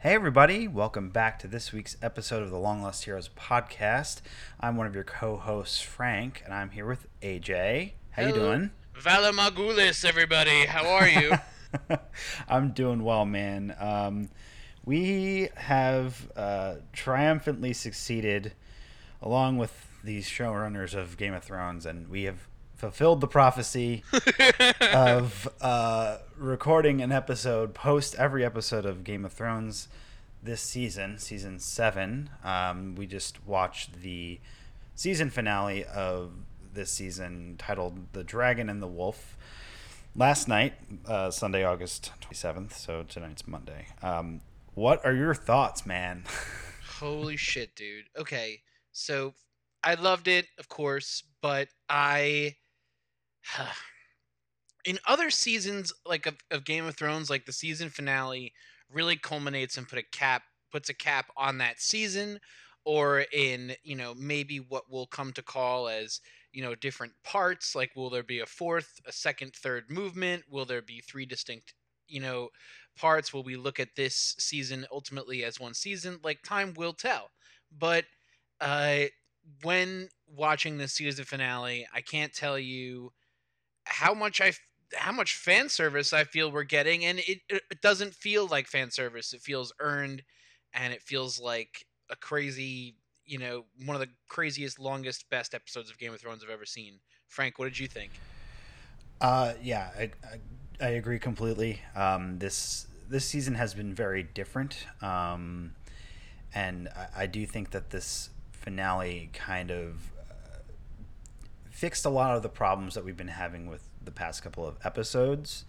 Hey, everybody. Welcome back to this week's episode of the Long Lost Heroes podcast. I'm one of your co hosts, Frank, and I'm here with AJ. How you doing? Valar Morghulis, everybody. How are you? I'm doing well, man. Um, we have uh, triumphantly succeeded, along with these showrunners of Game of Thrones, and we have fulfilled the prophecy of uh, recording an episode post every episode of Game of Thrones this season, season seven. Um, we just watched the season finale of this season titled The Dragon and the Wolf last night, uh, Sunday, August 27th. So tonight's Monday. Um, what are your thoughts, man? Holy shit, dude. Okay, so I loved it, of course, but I. In other seasons, like of, of Game of Thrones, like the season finale really culminates and put a cap puts a cap on that season, or in you know maybe what we'll come to call as you know different parts. Like, will there be a fourth, a second, third movement? Will there be three distinct you know parts? Will we look at this season ultimately as one season? Like, time will tell. But uh, when watching the season finale, I can't tell you how much I how much fan service I feel we're getting, and it, it doesn't feel like fan service. It feels earned, and it feels like a crazy, you know, one of the craziest, longest, best episodes of Game of Thrones I've ever seen. Frank, what did you think? Uh, yeah, I, I, I agree completely. Um, this this season has been very different, um, and I, I do think that this finale kind of fixed a lot of the problems that we've been having with the past couple of episodes.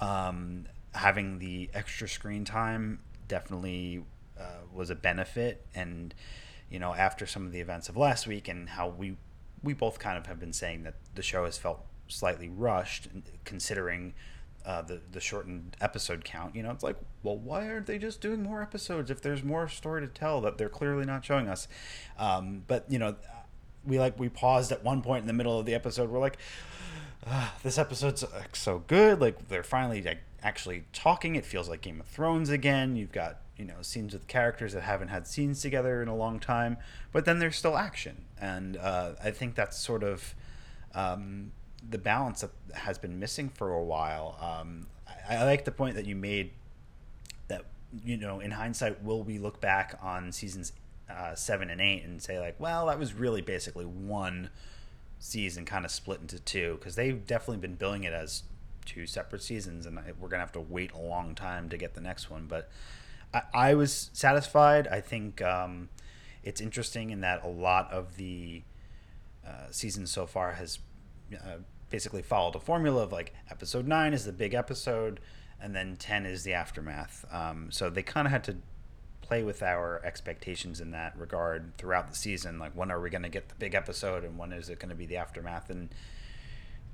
Um, having the extra screen time definitely uh, was a benefit, and you know, after some of the events of last week and how we we both kind of have been saying that the show has felt slightly rushed, considering uh, the the shortened episode count. You know, it's like, well, why aren't they just doing more episodes if there's more story to tell that they're clearly not showing us? Um, but you know, we like we paused at one point in the middle of the episode. We're like, ah, this episode's like, so good. Like they're finally like actually talking. It feels like Game of Thrones again. You've got you know scenes with characters that haven't had scenes together in a long time, but then there's still action, and uh, I think that's sort of. Um, the balance that has been missing for a while. Um, I, I, like the point that you made that you know in hindsight, will we look back on seasons uh, seven and eight and say like, well, that was really basically one season, kind of split into two because they've definitely been billing it as two separate seasons, and we're gonna have to wait a long time to get the next one. But I, I was satisfied. I think um, it's interesting in that a lot of the uh, season so far has uh, basically followed a formula of like episode nine is the big episode, and then ten is the aftermath. Um, so they kind of had to play with our expectations in that regard throughout the season. Like when are we going to get the big episode, and when is it going to be the aftermath? And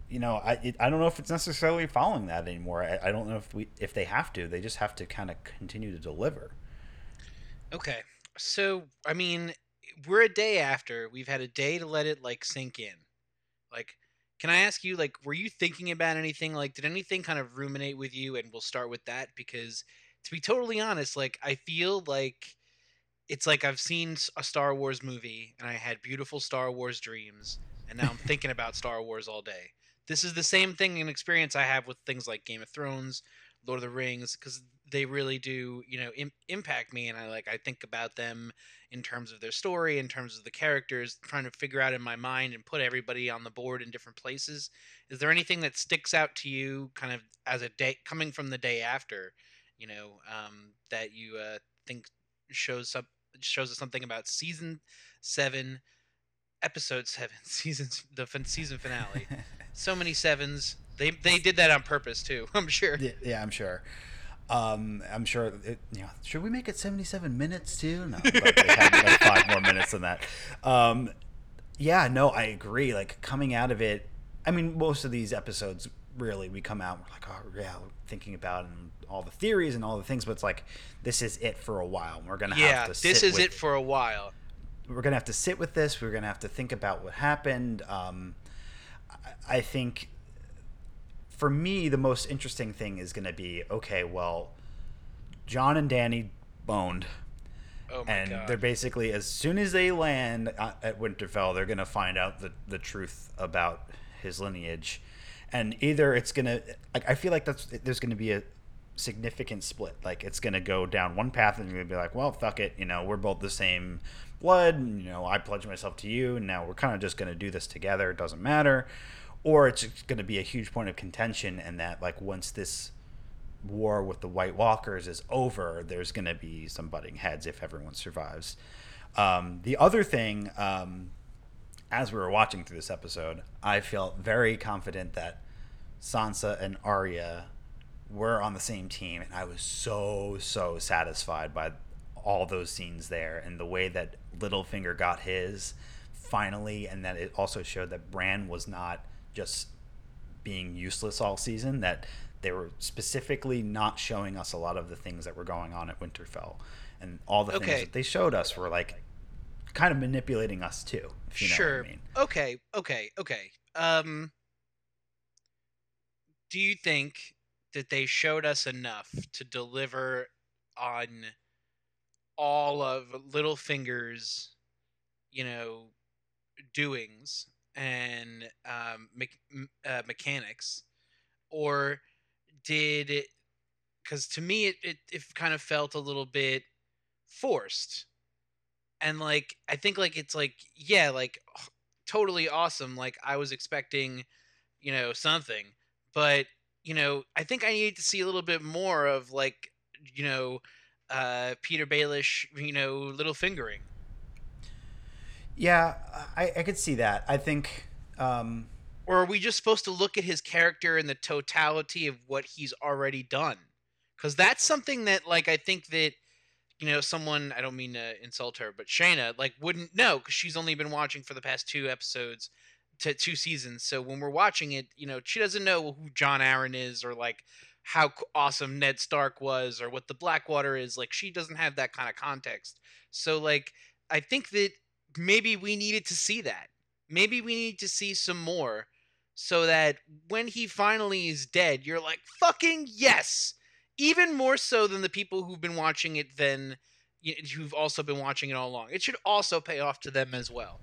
you know, I it, I don't know if it's necessarily following that anymore. I, I don't know if we if they have to. They just have to kind of continue to deliver. Okay, so I mean, we're a day after. We've had a day to let it like sink in. Like can I ask you, like, were you thinking about anything? Like, did anything kind of ruminate with you? And we'll start with that because, to be totally honest, like, I feel like it's like I've seen a Star Wars movie and I had beautiful Star Wars dreams, and now I'm thinking about Star Wars all day. This is the same thing and experience I have with things like Game of Thrones, Lord of the Rings, because they really do, you know, Im- impact me, and I like I think about them in terms of their story, in terms of the characters, trying to figure out in my mind and put everybody on the board in different places. Is there anything that sticks out to you, kind of as a day coming from the day after, you know, um, that you uh, think shows up shows us something about season seven, episode seven, seasons the fin- season finale. so many sevens. They they did that on purpose too. I'm sure. Yeah, yeah I'm sure. Um, I'm sure. It, you know, should we make it 77 minutes too? No, but they had like five more minutes than that. Um, yeah, no, I agree. Like coming out of it, I mean, most of these episodes really we come out and we're like, oh yeah, thinking about and all the theories and all the things, but it's like this is it for a while. We're gonna yeah, have to. this is with, it for a while. We're gonna have to sit with this. We're gonna have to think about what happened. Um, I, I think for me, the most interesting thing is going to be okay, well, Jon and Dany boned. Oh and god. they're basically as soon as they land at at Winterfell, they're gonna find out the the truth about his lineage, and either it's gonna like I feel like that's there's gonna be a significant split. Like it's gonna go down one path, and you're gonna be like, well, fuck it, you know, we're both the same blood. And, you know, I pledge myself to you, and now we're kind of just gonna do this together. It doesn't matter, or it's gonna be a huge point of contention, and that like once this war with the White Walkers is over, there's going to be some butting heads if everyone survives. Um, the other thing, um, as we were watching through this episode, I felt very confident that Sansa and Arya were on the same team, and I was so so satisfied by all those scenes there and the way that Littlefinger got his finally, and that it also showed that Bran was not just being useless all season. That they were specifically not showing us a lot of the things that were going on at Winterfell, and all the Okay. things that they showed us were like kind of manipulating us too. If you know sure. what I mean. Okay, okay, okay. Um do you think that they showed us enough to deliver on all of Littlefinger's, you know, doings and um, me- uh, mechanics, or did it? Because to me, it, it it kind of felt a little bit forced, and like I think like it's like yeah, like totally awesome. Like I was expecting, you know, something, but you know, I think I need to see a little bit more of like, you know, uh, Petyr Baelish, you know, little fingering. Yeah, I, I could see that. I think. Um, Or are we just supposed to look at his character and the totality of what he's already done? Because that's something that, like, I think that, you know, someone, I don't mean to insult her, but Shayna, like, wouldn't know because she's only been watching for the past two episodes to two seasons. So when we're watching it, you know, she doesn't know who Jon Arryn is or, like, how awesome Ned Stark was or what the Blackwater is. Like, she doesn't have that kind of context. So, like, I think that maybe we needed to see that. Maybe we need to see some more so that when he finally is dead, you're like, fucking yes! Even more so than the people who've been watching it than who've also been watching it all along. It should also pay off to them as well.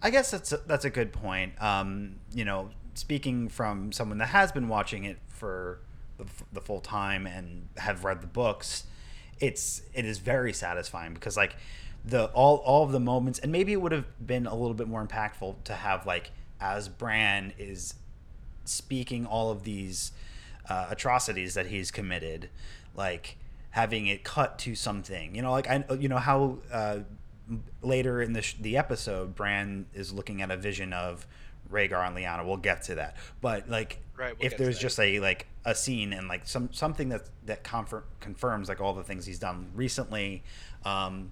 I guess that's a, that's a good point. Um, you know, speaking from someone that has been watching it for the, the full time and have read the books, it's it is very satisfying because like the all all of the moments and maybe it would have been a little bit more impactful to have like as Bran is speaking all of these uh, atrocities that he's committed, like having it cut to something. You know, like I you know how uh, later in the sh- the episode, Bran is looking at a vision of Rhaegar and Lyanna. We'll get to that, but like Right, we'll if there's just a like a scene and like some something that that confirm, confirms like all the things he's done recently, um,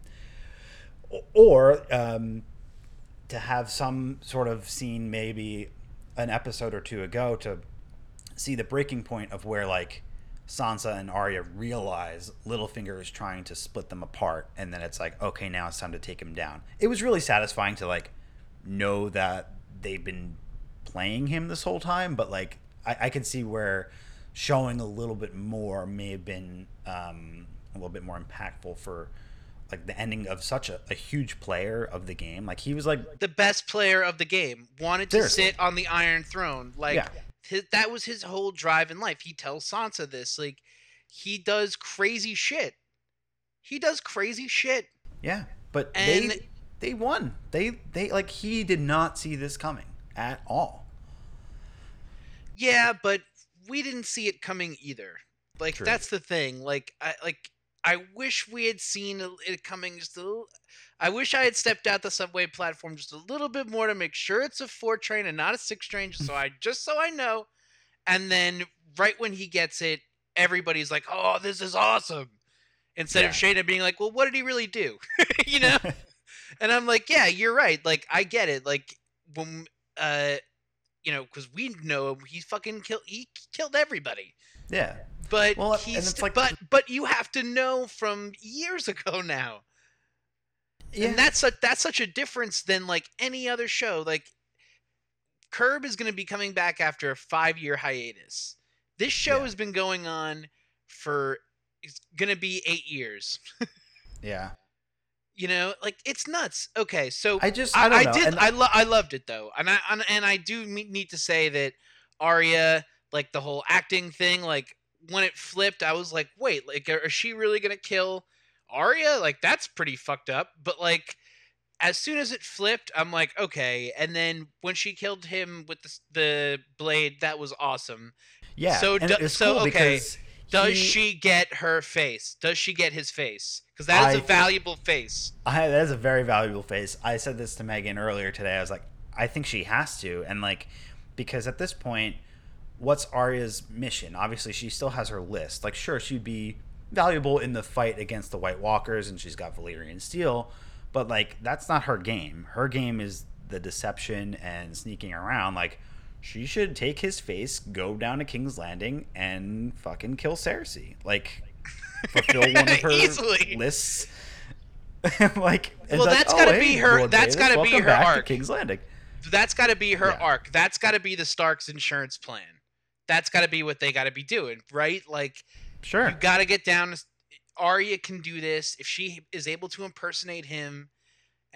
or um, to have some sort of scene maybe an episode or two ago to see the breaking point of where like Sansa and Arya realize Littlefinger is trying to split them apart and then it's like okay now it's time to take him down. It was really satisfying to like know that they've been playing him this whole time but like I, I could see where showing a little bit more may have been um, a little bit more impactful for like the ending of such a, a huge player of the game like he was like The best player of the game wanted to Seriously. sit on the Iron Throne. Like Yeah. Hi- that was his whole drive in life. He tells Sansa this. Like he does crazy shit. He does crazy shit. Yeah, but And- they they won. They they like he did not see this coming at all. Yeah, but we didn't see it coming either. Like True. that's the thing. Like I like I wish we had seen it coming just a little. I wish I had stepped out the subway platform just a little bit more to make sure it's a four train and not a six train, just so I just so I know. And then right when he gets it, everybody's like, "Oh, this is awesome!" Instead of Shayna being like, "Well, what did he really do?" you know. And I'm like, yeah, you're right. Like, I get it. Like, when, uh, you know, because we know he fucking killed, he killed everybody. yeah, But Well, and he's, like- but, but you have to know from years ago now. yeah. And that's such, that's such a difference than like any other show. Like, Curb is going to be coming back after a five year hiatus. This show Yeah. has been going on for it's gonna be eight years. yeah. You know, like it's nuts. Okay, so I just I, I, I did I lo- I loved it though, and I and I do need to say that Arya, like the whole acting thing, like when it flipped, I was like, wait, like is she really gonna kill Arya? Like that's pretty fucked up. But like as soon as it flipped, I'm like, okay. And then when she killed him with the, the blade, that was awesome. Yeah. So do, so cool okay. Does he... she get her face? Does she get his face? Because that is I, a valuable face. I, that is a very valuable face. I said this to Megan earlier today. I was like, I think she has to, and like, because at this point, what's Arya's mission? Obviously, she still has her list. Like, sure, she'd be valuable in the fight against the White Walkers, and she's got Valyrian steel, but like, that's not her game. Her game is the deception and sneaking around. Like, she should take his face, go down to King's Landing, and fucking kill Cersei. Like, fulfill one of her lists. like, well, that's like, oh, be hey, her. Lord that's got to be her arc. King's Landing. That's got to be her yeah. arc. That's got to be the Stark's insurance plan. That's got to be what they got to be doing, right? Like, sure, you got to get down. Arya can do this if she is able to impersonate him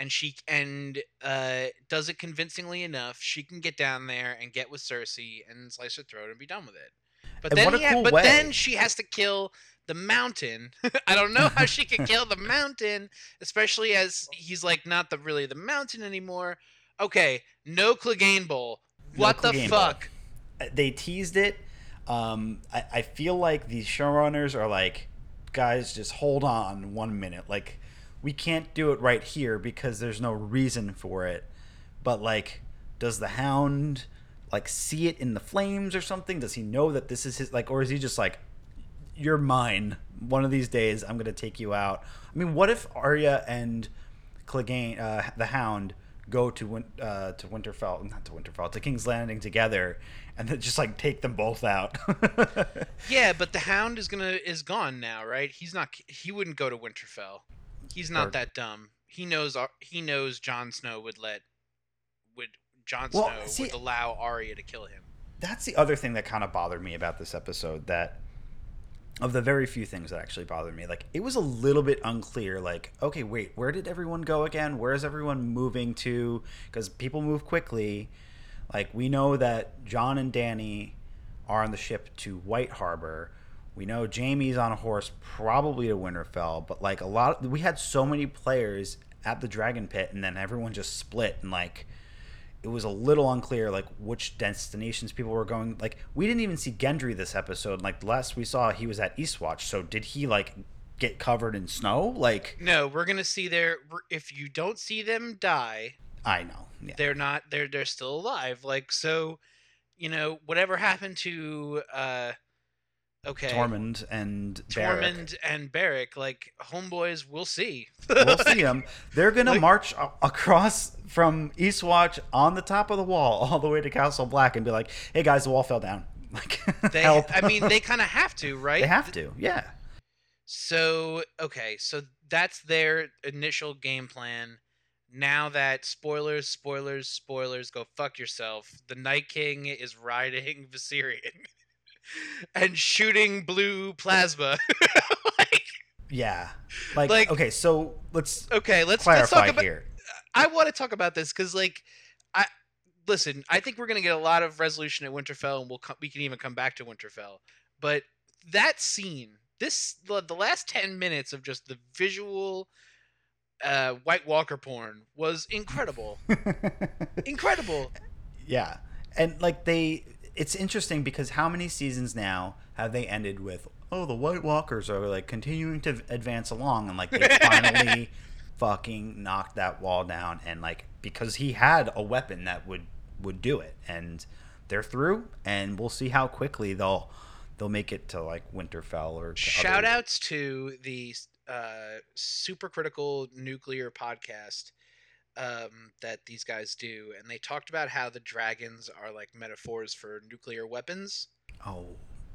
and she and uh, does it convincingly enough, she can get down there and get with Cersei and slice her throat and be done with it. But and then, cool but way. then she has to kill the mountain. I don't know how she can kill the mountain, especially as he's like not the really the mountain anymore. Okay, no Clegane Bowl. What no the fuck? Bowl. They teased it. Um, I, I feel like these showrunners are like, guys, just hold on one minute. Like we can't do it right here because there's no reason for it. But like, does the hound like see it in the flames or something? Does he know that this is his like, or is he just like, you're mine? One of these days, I'm gonna take you out. I mean, what if Arya and Clegane, uh, the Hound, go to uh, to Winterfell, not to Winterfell, to King's Landing together, and then just like take them both out? yeah, but the Hound is gonna is gone now, right? He's not. He wouldn't go to Winterfell. He's not or, that dumb. He knows. Uh, he knows Jon Snow would let would Jon Snow well, see, would allow Arya to kill him. That's the other thing that kind of bothered me about this episode. That of the very few things that actually bothered me, like it was a little bit unclear. Like, okay, wait, where did everyone go again? Where is everyone moving to? Because people move quickly. Like we know that Jon and Dany are on the ship to White Harbor we know Jaime's on a horse, probably to Winterfell, but like a lot, of, we had so many players at the Dragon Pit, and then everyone just split, and like it was a little unclear like which destinations people were going. Like we didn't even see Gendry this episode. Like last we saw, he was at Eastwatch. So did he like get covered in snow? Like no, we're gonna see their. If you don't see them die, I know yeah. they're not. They're they're still alive. Like so, you know, whatever happened to. uh Okay. Tormund and Tormund and Beric, like homeboys, we'll see. we'll see them. They're gonna like, march a- across from Eastwatch on the top of the wall all the way to Castle Black and be like, "Hey guys, the wall fell down." Like, they, help. I mean, they kind of have to, right? They have to, yeah. So okay, so that's their initial game plan. Now that spoilers, spoilers, spoilers, go fuck yourself. The Night King is riding Viserion. and shooting blue plasma. like, yeah, like, like, okay, so let's okay, let's clarify let's talk about, here. I want to talk about this because, like, I listen. I think we're gonna get a lot of resolution at Winterfell, and we'll come, we can even come back to Winterfell. But that scene, this the, the last ten minutes of just the visual uh, White Walker porn was incredible. incredible. Yeah. And like they it's interesting because how many seasons now have they ended with oh the White Walkers are like continuing to advance along and like they finally fucking knocked that wall down and like because he had a weapon that would would do it and they're through and we'll see how quickly they'll they'll make it to like Winterfell or shout other... outs to the uh, super critical nuclear podcast um, that these guys do, and they talked about how the dragons are like metaphors for nuclear weapons. Oh.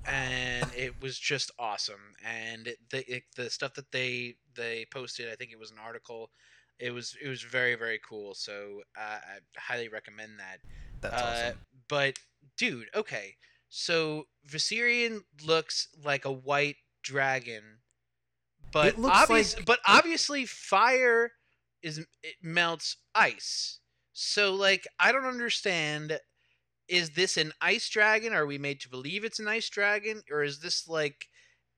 And it was just awesome, and it, the it, the stuff that they they posted, I think it was an article. It was it was very very cool. So uh, I highly recommend that. That's uh, awesome. But dude, okay, so Viserion looks like a white dragon but It looks obvious, like- but obviously fire is it melts ice. So like I don't understand. Is this an ice dragon? Are we made to believe it's an ice dragon, or is this like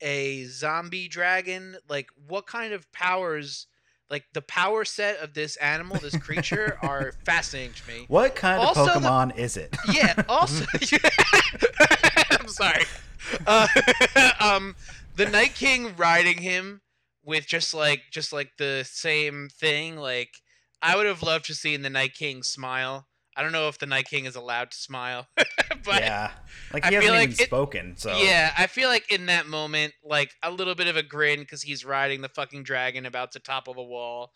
a zombie dragon? Like what kind of powers? Like the power set of this animal, this creature, are fascinating to me. What kind of Also the- Pokemon is it? Yeah. Also, I'm sorry. Uh, um, the Night King riding him with just like just like the same thing. Like I would have loved to see the Night King smile. I don't know if the Night King is allowed to smile, but yeah, like he feel hasn't like even it- spoken. So yeah, I feel like in that moment, like a little bit of a grin because he's riding the fucking dragon about to topple the wall.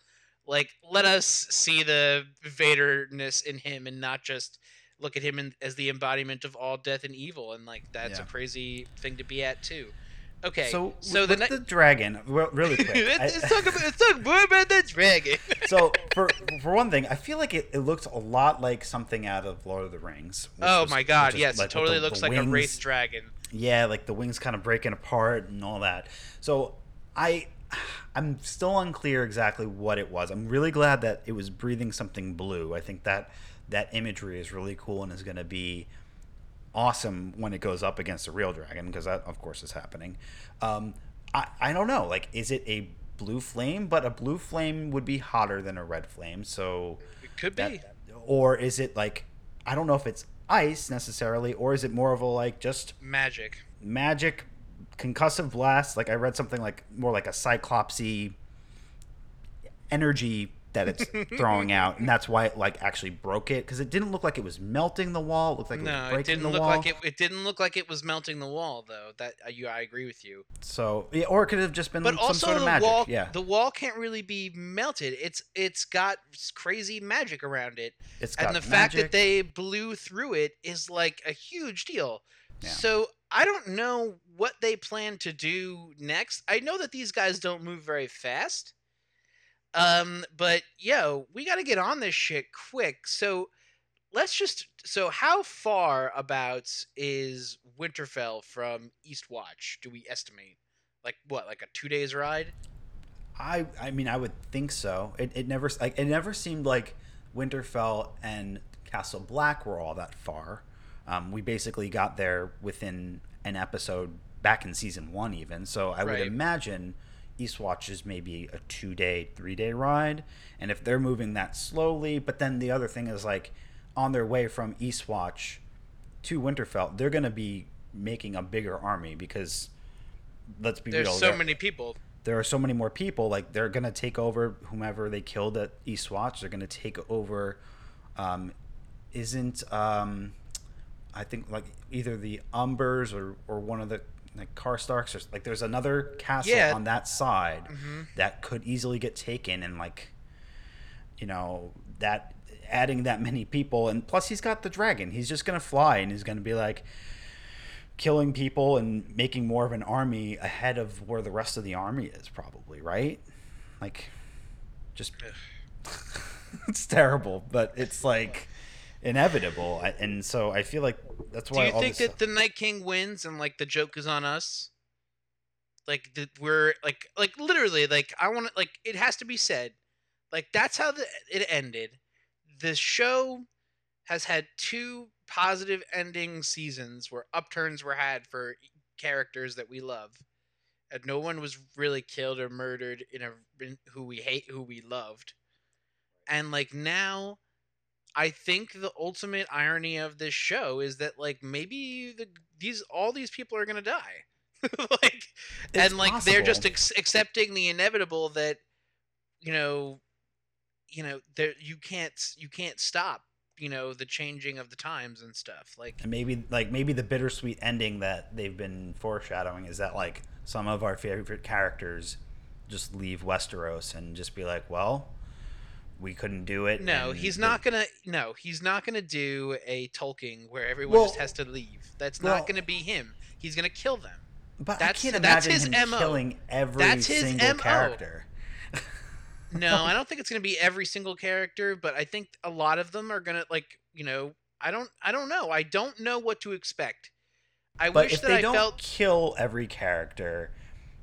Like, let us see the Vaderness in him and not just look at him in, as the embodiment of all death and evil. And like, that's Yeah. a crazy thing to be at too. Okay, So, so the, the, the dragon, re- really quick. Let's, let's talk about let's talk more about the dragon. so for for one thing, I feel like it, it looks a lot like something out of Lord of the Rings. oh was- my god, yes, like, it totally the- looks the like a wings- wraith dragon. Yeah, like the wings kind of breaking apart and all that. So I I'm still unclear exactly what it was. I'm really glad that it was breathing something blue. I think that that imagery is really cool and is going to be awesome when it goes up against a real dragon because that of course is happening. Um, I I don't know. Like, is it a blue flame? But a blue flame would be hotter than a red flame. So It could be. that, or is it like I don't know if it's ice necessarily, or is it more of a like just Magic. magic concussive blast like i read something like more like a cyclopsy energy that it's throwing out and that's why it like actually broke it because it didn't look like it was melting the wall it looked like it no, was it didn't the look wall like it. It didn't look like it was melting the wall, though. That uh, you, I agree with you. so yeah, or it could have just been But some also sort of the magic wall, yeah the wall can't really be melted. It's it's got crazy magic around it, it's got and the fact that they blew through it is like a huge deal. Yeah. So I don't know what they plan to do next. I know that these guys don't move very fast. Um, but yo, we got to get on this shit quick. So let's just so how far about is Winterfell from Eastwatch? Do we estimate? Like what? Like a two days ride? I I mean I would think so. It, it never like it never seemed like Winterfell and Castle Black were all that far. Um, we basically got there within an episode back in season one, even. So I would imagine Eastwatch is maybe a two day, three day ride. And if they're moving that slowly, but then the other thing is like on their way from Eastwatch to Winterfell, they're going to be making a bigger army because let's be There's real. There's so many people. there are so many more people. Like they're gonna take over whomever they killed at Eastwatch. They're gonna take over. Um, isn't um, I think like either the Umbers or or one of the like Karstarks or like there's another castle Yeah. on that side Mhm. that could easily get taken and like you know that adding that many people and plus he's got the dragon he's just gonna fly and he's gonna be like killing people and making more of an army ahead of where the rest of the army is probably right like just it's terrible but it's like inevitable and so i feel like that's why. Do you think that the Night King wins and like the joke is on us? Like that we're like like literally like I want to like it has to be said. Like that's how the it ended. The show has had two positive ending seasons where upturns were had for characters that we love. And no one was really killed or murdered in a in who we hate who we loved. And like now I think the ultimate irony of this show is that like maybe the these all these people are gonna die, like, It's and like they're just ex- accepting the inevitable that you know, you know, there you can't you can't stop you know the changing of the times and stuff. Like and maybe like maybe the bittersweet ending that they've been foreshadowing is that like some of our favorite characters just leave Westeros and just be like, well, we couldn't do it. no, he's the- not gonna no he's not gonna do a Tolkien where everyone just has to leave. That's well- not gonna be him. He's gonna kill them. But that's- I can't that's imagine his him MO. killing every That's his single MO. character. No, I don't think it's gonna be every single character, but I think a lot of them are gonna like you know. I don't. I don't know. I don't know what to expect. I But wish if that they I don't felt. kill every character,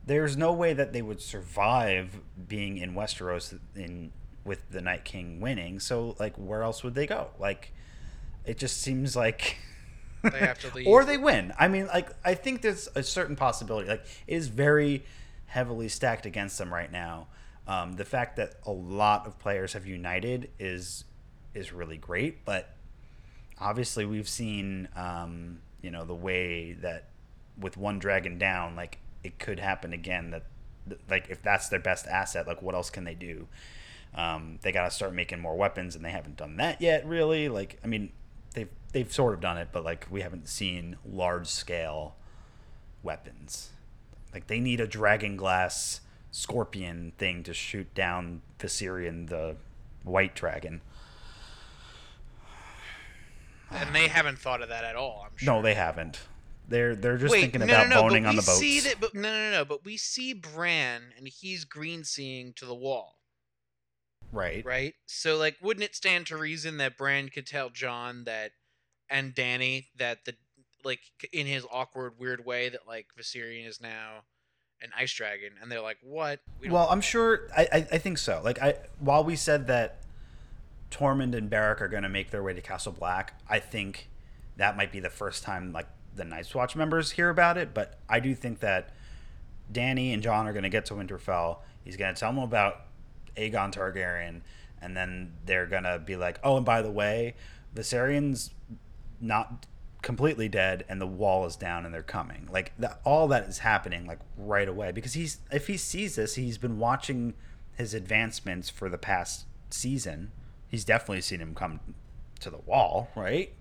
there's no way that they would survive being in Westeros in with the Night King winning. So like, where else would they go? Like, it just seems like they have to leave, or they win. I mean, like, I think there's a certain possibility. Like, it is very heavily stacked against them right now. Um, the fact that a lot of players have united is is really great, but obviously we've seen um, you know the way that with one dragon down, like it could happen again. That like if that's their best asset, like what else can they do? Um, they got to start making more weapons, and they haven't done that yet. Really, like I mean, they've they've sort of done it, but like we haven't seen large scale weapons. Like they need a dragon glass scorpion thing to shoot down Viserion the white dragon. And they haven't thought of that at all. I'm sure. No, they haven't. They're they're just Wait, thinking no, about no, no, boning but on we the boats. See that, but no, no, no. But we see Bran, and he's green seeing to the wall, right. right? So, like, wouldn't it stand to reason that Bran could tell Jon that, and Dany that the, like, in his awkward, weird way that like Viserion is now an ice dragon, and they're like, what? We Well, I'm sure. I, I I think so. Like I while we said that Tormund and Beric are going to make their way to Castle Black, I think that might be the first time like the Night's Watch members hear about it. But I do think that Dany and Jon are going to get to Winterfell. He's going to tell them about Aegon Targaryen, and then they're to be like, "Oh, and by the way, Viserion's not completely dead, and the wall is down, and they're coming." Like that, all that is happening like right away because he's if he sees this, he's been watching his advancements for the past season. He's definitely seen him come to the wall, right?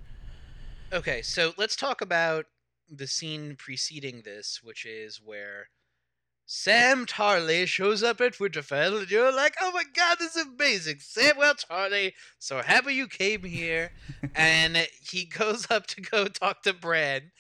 Okay, so let's talk about the scene preceding this, which is where Sam Tarly shows up at Winterfell, and you're like, "Oh my God, this is amazing! Samuel Tarly, so happy you came here." and he goes up to go talk to Bran,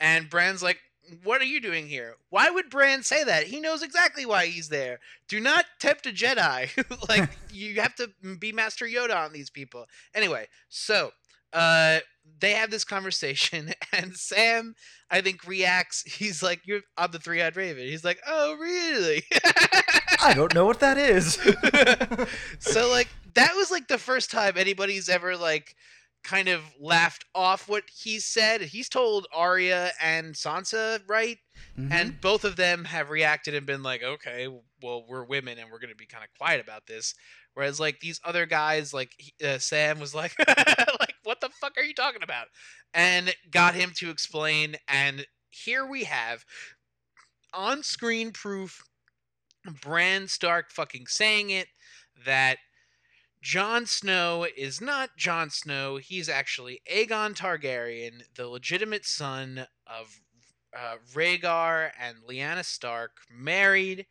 and Bran's like, "What are you doing here? Why would Bran say that? He knows exactly why he's there. Do not tempt a Jedi. like you have to be Master Yoda on these people." Anyway, so uh they have this conversation and sam i think reacts he's like you're i'm the three-eyed raven. He's like oh really? I don't know what that is. so like that was like the first time anybody's ever like kind of laughed off what he said. He's told Arya and Sansa right? Mhm. and both of them have reacted and been like okay well we're women and we're going to be kind of quiet about this. Whereas like these other guys like uh, sam was like what the fuck are you talking about and got him to explain and here we have on screen proof bran stark fucking saying it that Jon Snow is not Jon Snow. He's actually Aegon Targaryen, the legitimate son of uh, Rhaegar and Lyanna Stark, married.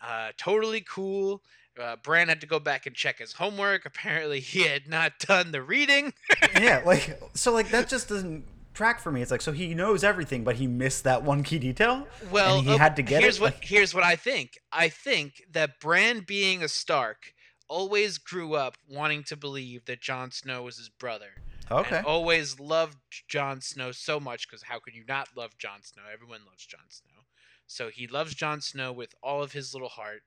Uh, totally cool. Uh, Bran had to go back and check his homework. Apparently, he had not done the reading. yeah, like so, like that just doesn't track for me. It's like so he knows everything, but he missed that one key detail. Well, he uh, had to get here's it. what like- here's what I think. I think that Bran being a Stark always grew up wanting to believe that Jon Snow was his brother. okay, and always loved Jon Snow so much because how can you not love Jon Snow? Everyone loves Jon Snow. So he loves Jon Snow with all of his little heart,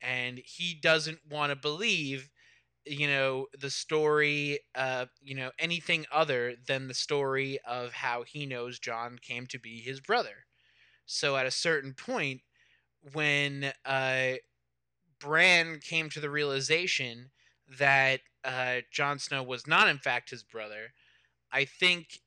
and he doesn't want to believe, you know, the story, uh, you know, anything other than the story of how he knows Jon came to be his brother. So at a certain point, when uh, Bran came to the realization that uh, Jon Snow was not, in fact, his brother, I think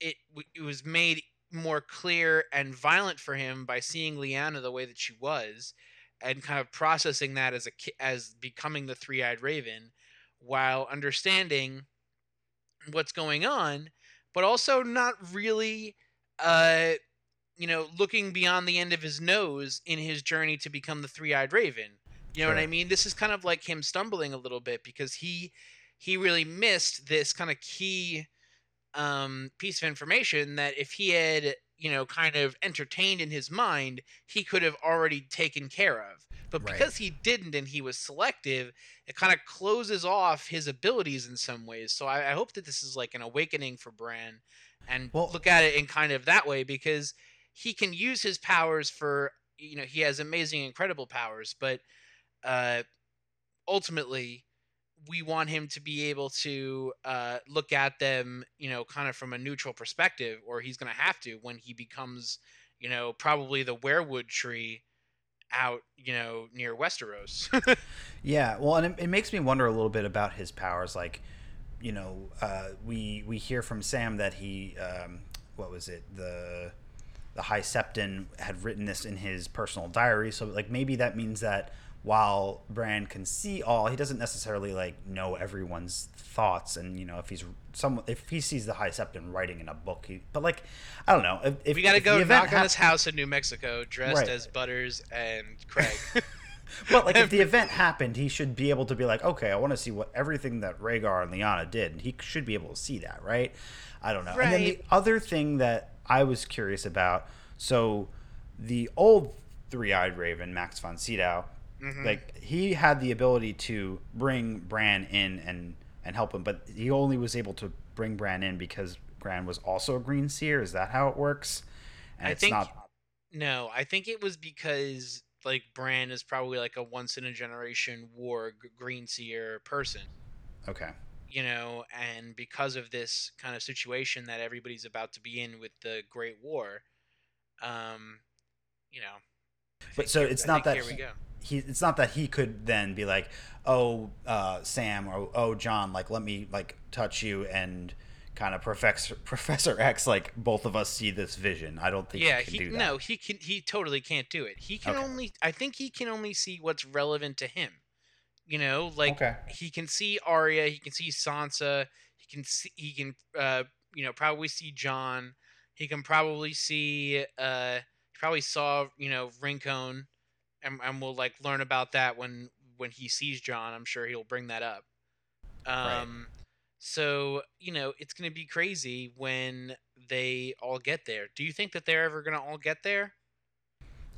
it, w- it was made more clear and violent for him by seeing Lyanna the way that she was, and kind of processing that as a as becoming the three-eyed raven, while understanding what's going on, but also not really, uh, you know, looking beyond the end of his nose in his journey to become the three-eyed raven. You know what I mean? This is kind of like him stumbling a little bit because he he really missed this kind of key um, piece of information that if he had you know kind of entertained in his mind, he could have already taken care of. But Right. because he didn't and he was selective, it kind of closes off his abilities in some ways. So I, I hope that this is like an awakening for Bran, and Well- look at it in kind of that way because he can use his powers for you know he has amazing, incredible powers, but uh, ultimately we want him to be able to uh, look at them, you know, kind of from a neutral perspective, or he's going to have to when he becomes, you know, probably the weirwood tree out, you know, near Westeros. yeah, well, and it, it, makes me wonder a little bit about his powers. Like, you know, uh, we we hear from Sam that he, um, what was it, the the High Septon had written this in his personal diary. So, like, maybe that means that while Bran can see all, he doesn't necessarily like know everyone's thoughts. And you know, if he's some, if he sees the High Septon writing in a book, he. But like, I don't know. If, if we got to go knock on his house in New Mexico, dressed right. as Butters and Craig. but like, if the event happened, he should be able to be like, okay, I want to see what everything that Rhaegar and Lyanna did. He should be able to see that, right? I don't know. Right. And then the other thing that I was curious about, so the old three-eyed raven, Max von Sydow Mm-hmm. Like he had the ability to bring Bran in and and help him, but he only was able to bring Bran in because Bran was also a green seer. Is that how it works? And I think not... no. I think it was because like Bran is probably like a once in a generation war green seer person. Okay. You know, and because of this kind of situation that everybody's about to be in with the Great War, um, you know. But so it's not that. Here we go he it's not that he could then be like, oh uh, Sam or oh Jon like let me like touch you and kind of Professor Professor X, like both of us see this vision. I don't think yeah, he, he no, he can he totally can't do it. He can okay. only I think he can only see what's relevant to him. You know, like okay. he can see Arya, he can see Sansa, he can see he can uh you know probably see Jon he can probably see uh he probably saw you know Rincon and, and we'll like learn about that when when he sees Jon. I'm sure he'll bring that up. Um, right. so you know it's going to be crazy when they all get there. Do you think that they're ever going to all get there?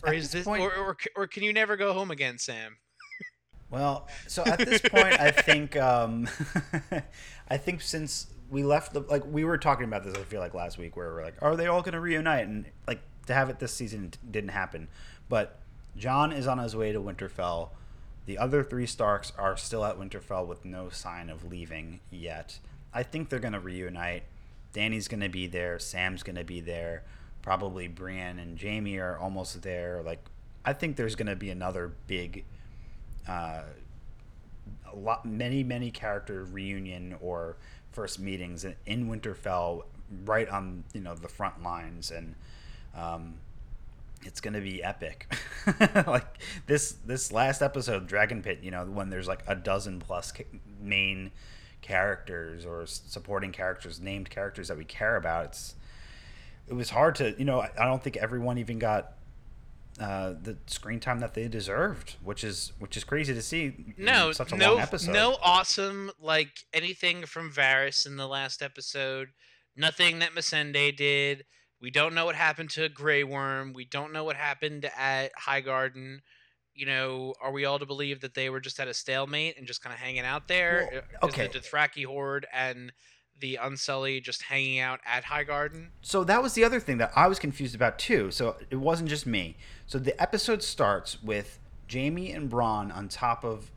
Or at is this, point... or, or or can you never go home again, Sam? Well, so at this point, I think um, I think since we left the like we were talking about this, I feel like last week where we're like, are they all going to reunite? And like to have it this season didn't happen, but Jon is on his way to Winterfell. The other three Starks are still at Winterfell with no sign of leaving yet. I think they're going to reunite. Dany's going to be there. Sam's going to be there. Probably Brienne and Jaime are almost there. Like, I think there's going to be another big, uh, a lot, many, many character reunion or first meetings in Winterfell, right on you know the front lines, and um, it's gonna be epic. like this this last episode, Dragon Pit. You know, when there's like a dozen plus main characters or supporting characters, named characters that we care about. It's it was hard to you know. I don't think everyone even got uh, the screen time that they deserved, which is which is crazy to see. No, no, no awesome like anything from Varys in the last episode. Nothing that Missandei did. We don't know what happened to Grey Worm. We don't know what happened at High Garden. You know, are we all to believe that they were just at a stalemate and just kind of hanging out there? Well, uh, okay. Is the Dothraki horde and the Unsullied just hanging out at High Garden? So that was the other thing that I was confused about too. So it wasn't just me. So the episode starts with Jaime and Bronn on top of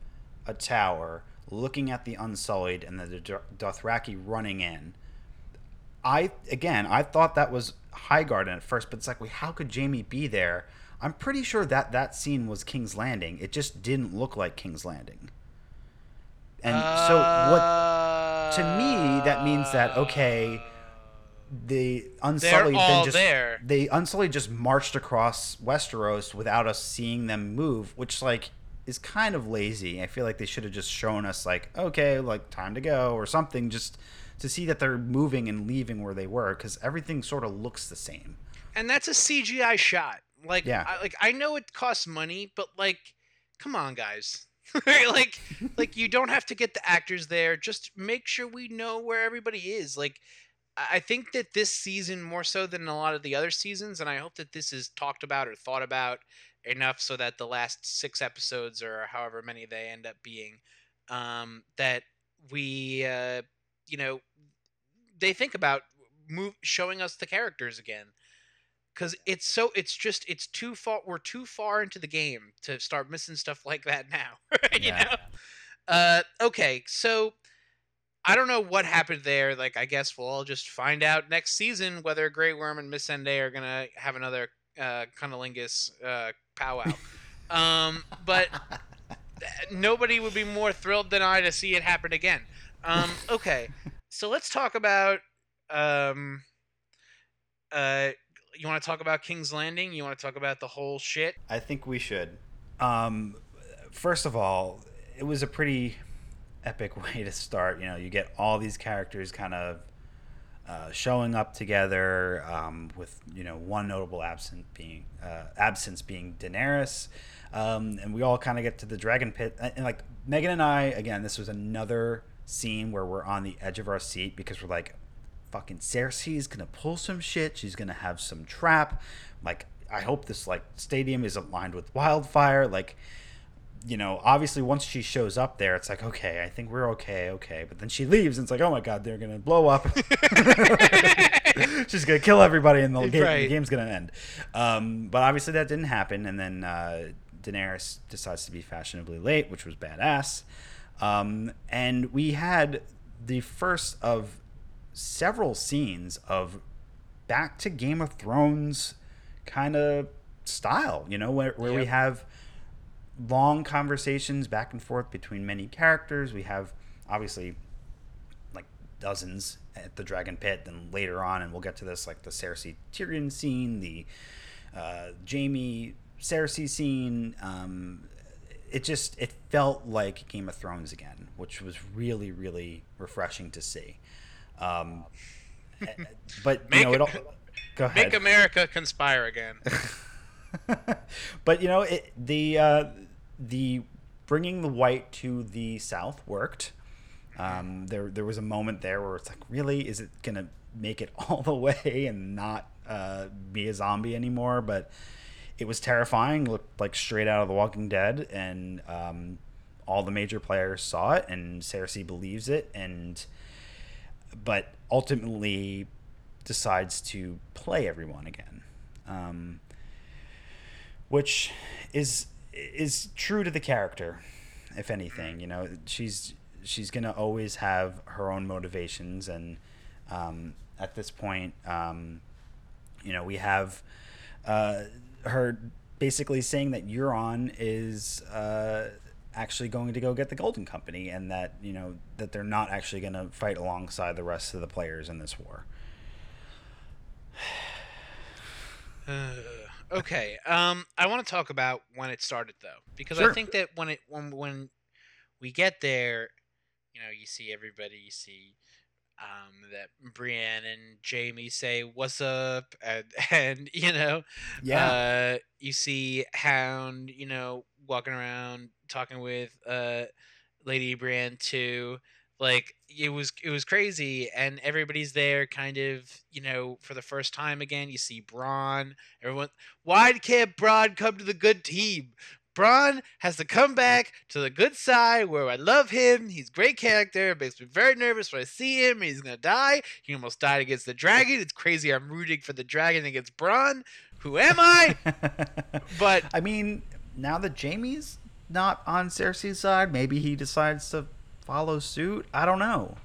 a tower looking at the Unsullied and the Dothraki running in. I again, I thought that was Highgarden at first, but it's like, wait, how could Jaime be there? I'm pretty sure that that scene was King's Landing. It just didn't look like King's Landing. And uh, so what to me that means that okay, the Unsullied then just there. they Unsullied just marched across Westeros without us seeing them move, which like is kind of lazy. I feel like they should have just shown us like, okay, like time to go or something just to see that they're moving and leaving where they were because everything sort of looks the same. And that's a CGI shot. Like, yeah. I, like I know it costs money, but like, come on, guys. like, like you don't have to get the actors there. Just make sure we know where everybody is. Like, I think that this season more so than a lot of the other seasons, and I hope that this is talked about or thought about enough so that the last six episodes or however many they end up being, um, that we, uh, you know, they think about move showing us the characters again. Because it's so it's just it's too far we're too far into the game to start missing stuff like that now you Yeah. know? Uh okay so i don't know what happened there. Like i guess we'll all just find out next season whether grey worm and Missandei are gonna have another uh cunnilingus uh powwow. Um but nobody would be more thrilled than i to see it happen again um okay so let's talk about um uh you want to talk about king's landing you want to talk about the whole shit I think we should. Um, first of all, it was a pretty epic way to start. You know, you get all these characters kind of uh, showing up together, um, with you know one notable absent being uh, absence being Daenerys, um, and we all kind of get to the dragon pit. And, and, like Megan and I, again, this was another scene where we're on the edge of our seat because we're like, fucking Cersei's gonna pull some shit. She's gonna have some trap. Like, I hope this like stadium isn't lined with wildfire. Like, you know, obviously once she shows up there, it's like, okay, I think we're okay, okay. But then she leaves, and it's like, oh my god, they're gonna blow up. She's gonna kill everybody, and the, game, Right. the game's gonna end. Um, but obviously that didn't happen, and then uh, Daenerys decides to be fashionably late, which was badass. Um, and we had the first of several scenes of back to Game of Thrones kind of style, you know, where, where we have long conversations back and forth between many characters. We have obviously like dozens at the Dragon Pit, then later on, and we'll get to this like the Cersei Tyrion scene, the uh, Jaime Cersei scene. Um, it just it felt like Game of Thrones again, which was really really refreshing to see. Um, but you Make know, it all, go ahead. make america conspire again but you know it, the uh, the bringing the white to the south worked. Um, there there was a moment there where it's like, really, is it gonna make it all the way and not uh, be a zombie anymore? But it was terrifying. Looked like straight out of The Walking Dead, and um, all the major players saw it, and Cersei believes it, and but ultimately decides to play everyone again. Um, which is is true to the character if anything you know she's she's gonna always have her own motivations and um, at this point um, you know we have uh, her basically saying that Euron is uh, actually going to go get the Golden Company and that you know that they're not actually going to fight alongside the rest of the players in this war Uh, okay. Um, I want to talk about when it started though, because Sure. I think that when it when when we get there, you know, you see everybody. You see um, that Brienne and Jaime say "What's up?" and and you know, uh, you see Hound, you know, walking around talking with uh, Lady Brienne too. Like it was, it was crazy, and everybody's there, kind of, you know, for the first time again. You see Bronn. Everyone, why can't Bronn come to the good team? Bronn has to come back to the good side where I love him. He's a great character. It makes me very nervous when I see him. He's gonna die. He almost died against the dragon. It's crazy. I'm rooting for the dragon against Bronn. Who am I? But I mean, now that Jaime's not on Cersei's side, maybe he decides to follow suit. I don't know.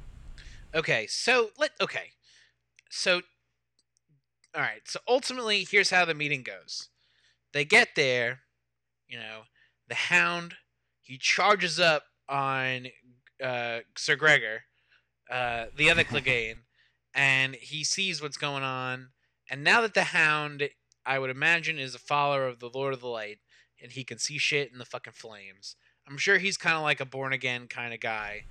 Okay, so let okay. So all right, so ultimately here's how the meeting goes. They get there, you know, the hound he charges up on uh Sir Gregor, uh the other Clegane, and he sees what's going on. And now that the hound I would imagine is a follower of the Lord of the Light and he can see shit in the fucking flames. I'm sure he's kind of like a born again kind of guy.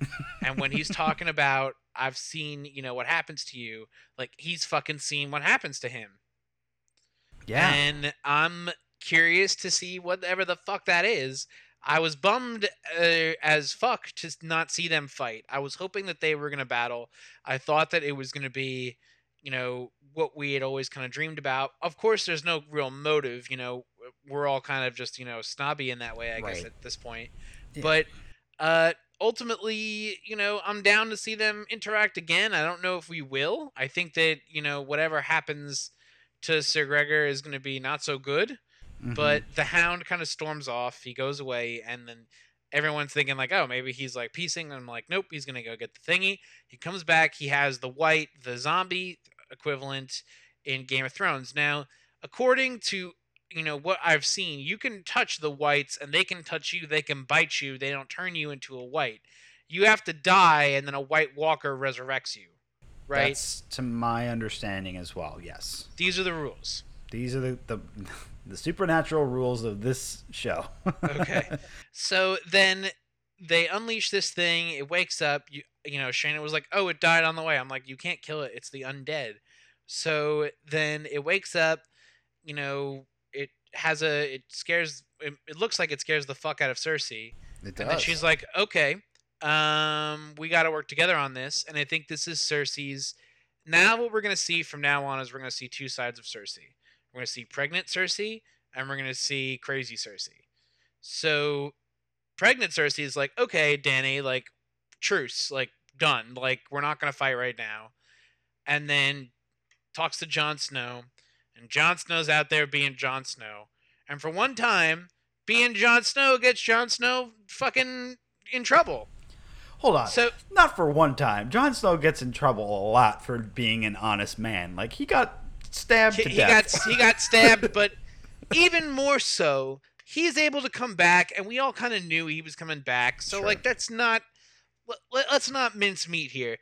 and when he's talking about I've seen, you know, what happens to you, like he's fucking seen what happens to him. Yeah. And I'm curious to see whatever the fuck that is. I was bummed uh, as fuck to not see them fight. I was hoping that they were going to battle. I thought that it was going to be, you know, what we had always kind of dreamed about. Of course, there's no real motive. You know, we're all kind of just, you know, snobby in that way, I guess, at this point. Yeah. But uh, ultimately, you know, I'm down to see them interact again. I don't know if we will. I think that, you know, whatever happens to Sir Gregor is going to be not so good. Mhm. But the Hound kind of storms off. He goes away, and then everyone's thinking like, oh, maybe he's like piecing. And I'm like, nope, he's gonna go get the thingy. He comes back. He has the white, the zombie equivalent in Game of Thrones. Now, according to you know what I've seen, you can touch the whites, and they can touch you. They can bite you. They don't turn you into a white. You have to die, and then a White Walker resurrects you. Right? That's to my understanding as well. Yes, These are the rules. these are the the, the supernatural rules of this show. Okay. So then they unleash this thing. It wakes up. You you know, Shayna was like, "Oh, it died on the way." I'm like, "You can't kill it. It's the undead." So then it wakes up. You know, it has a. It scares. It, it looks like it scares the fuck out of Cersei. It does. And then she's like, "Okay, um, we got to work together on this." And I think this is Cersei's. Now, what we're gonna see from now on is we're gonna see two sides of Cersei. We're gonna see pregnant Cersei, and we're gonna see crazy Cersei. So, pregnant Cersei is like, "Okay, Dany, like, truce, like, done. Like, we're not gonna fight right now." And then talks to Jon Snow, and Jon Snow's out there being Jon Snow. And for one time, being Jon Snow gets Jon Snow fucking in trouble. Hold on. So Not for one time. Jon Snow gets in trouble a lot for being an honest man. Like he got stabbed he, to he death. got he got stabbed, but even more so, he's able to come back, and we all kind of knew he was coming back. So Sure. like that's not let, let- let's not mince meat here.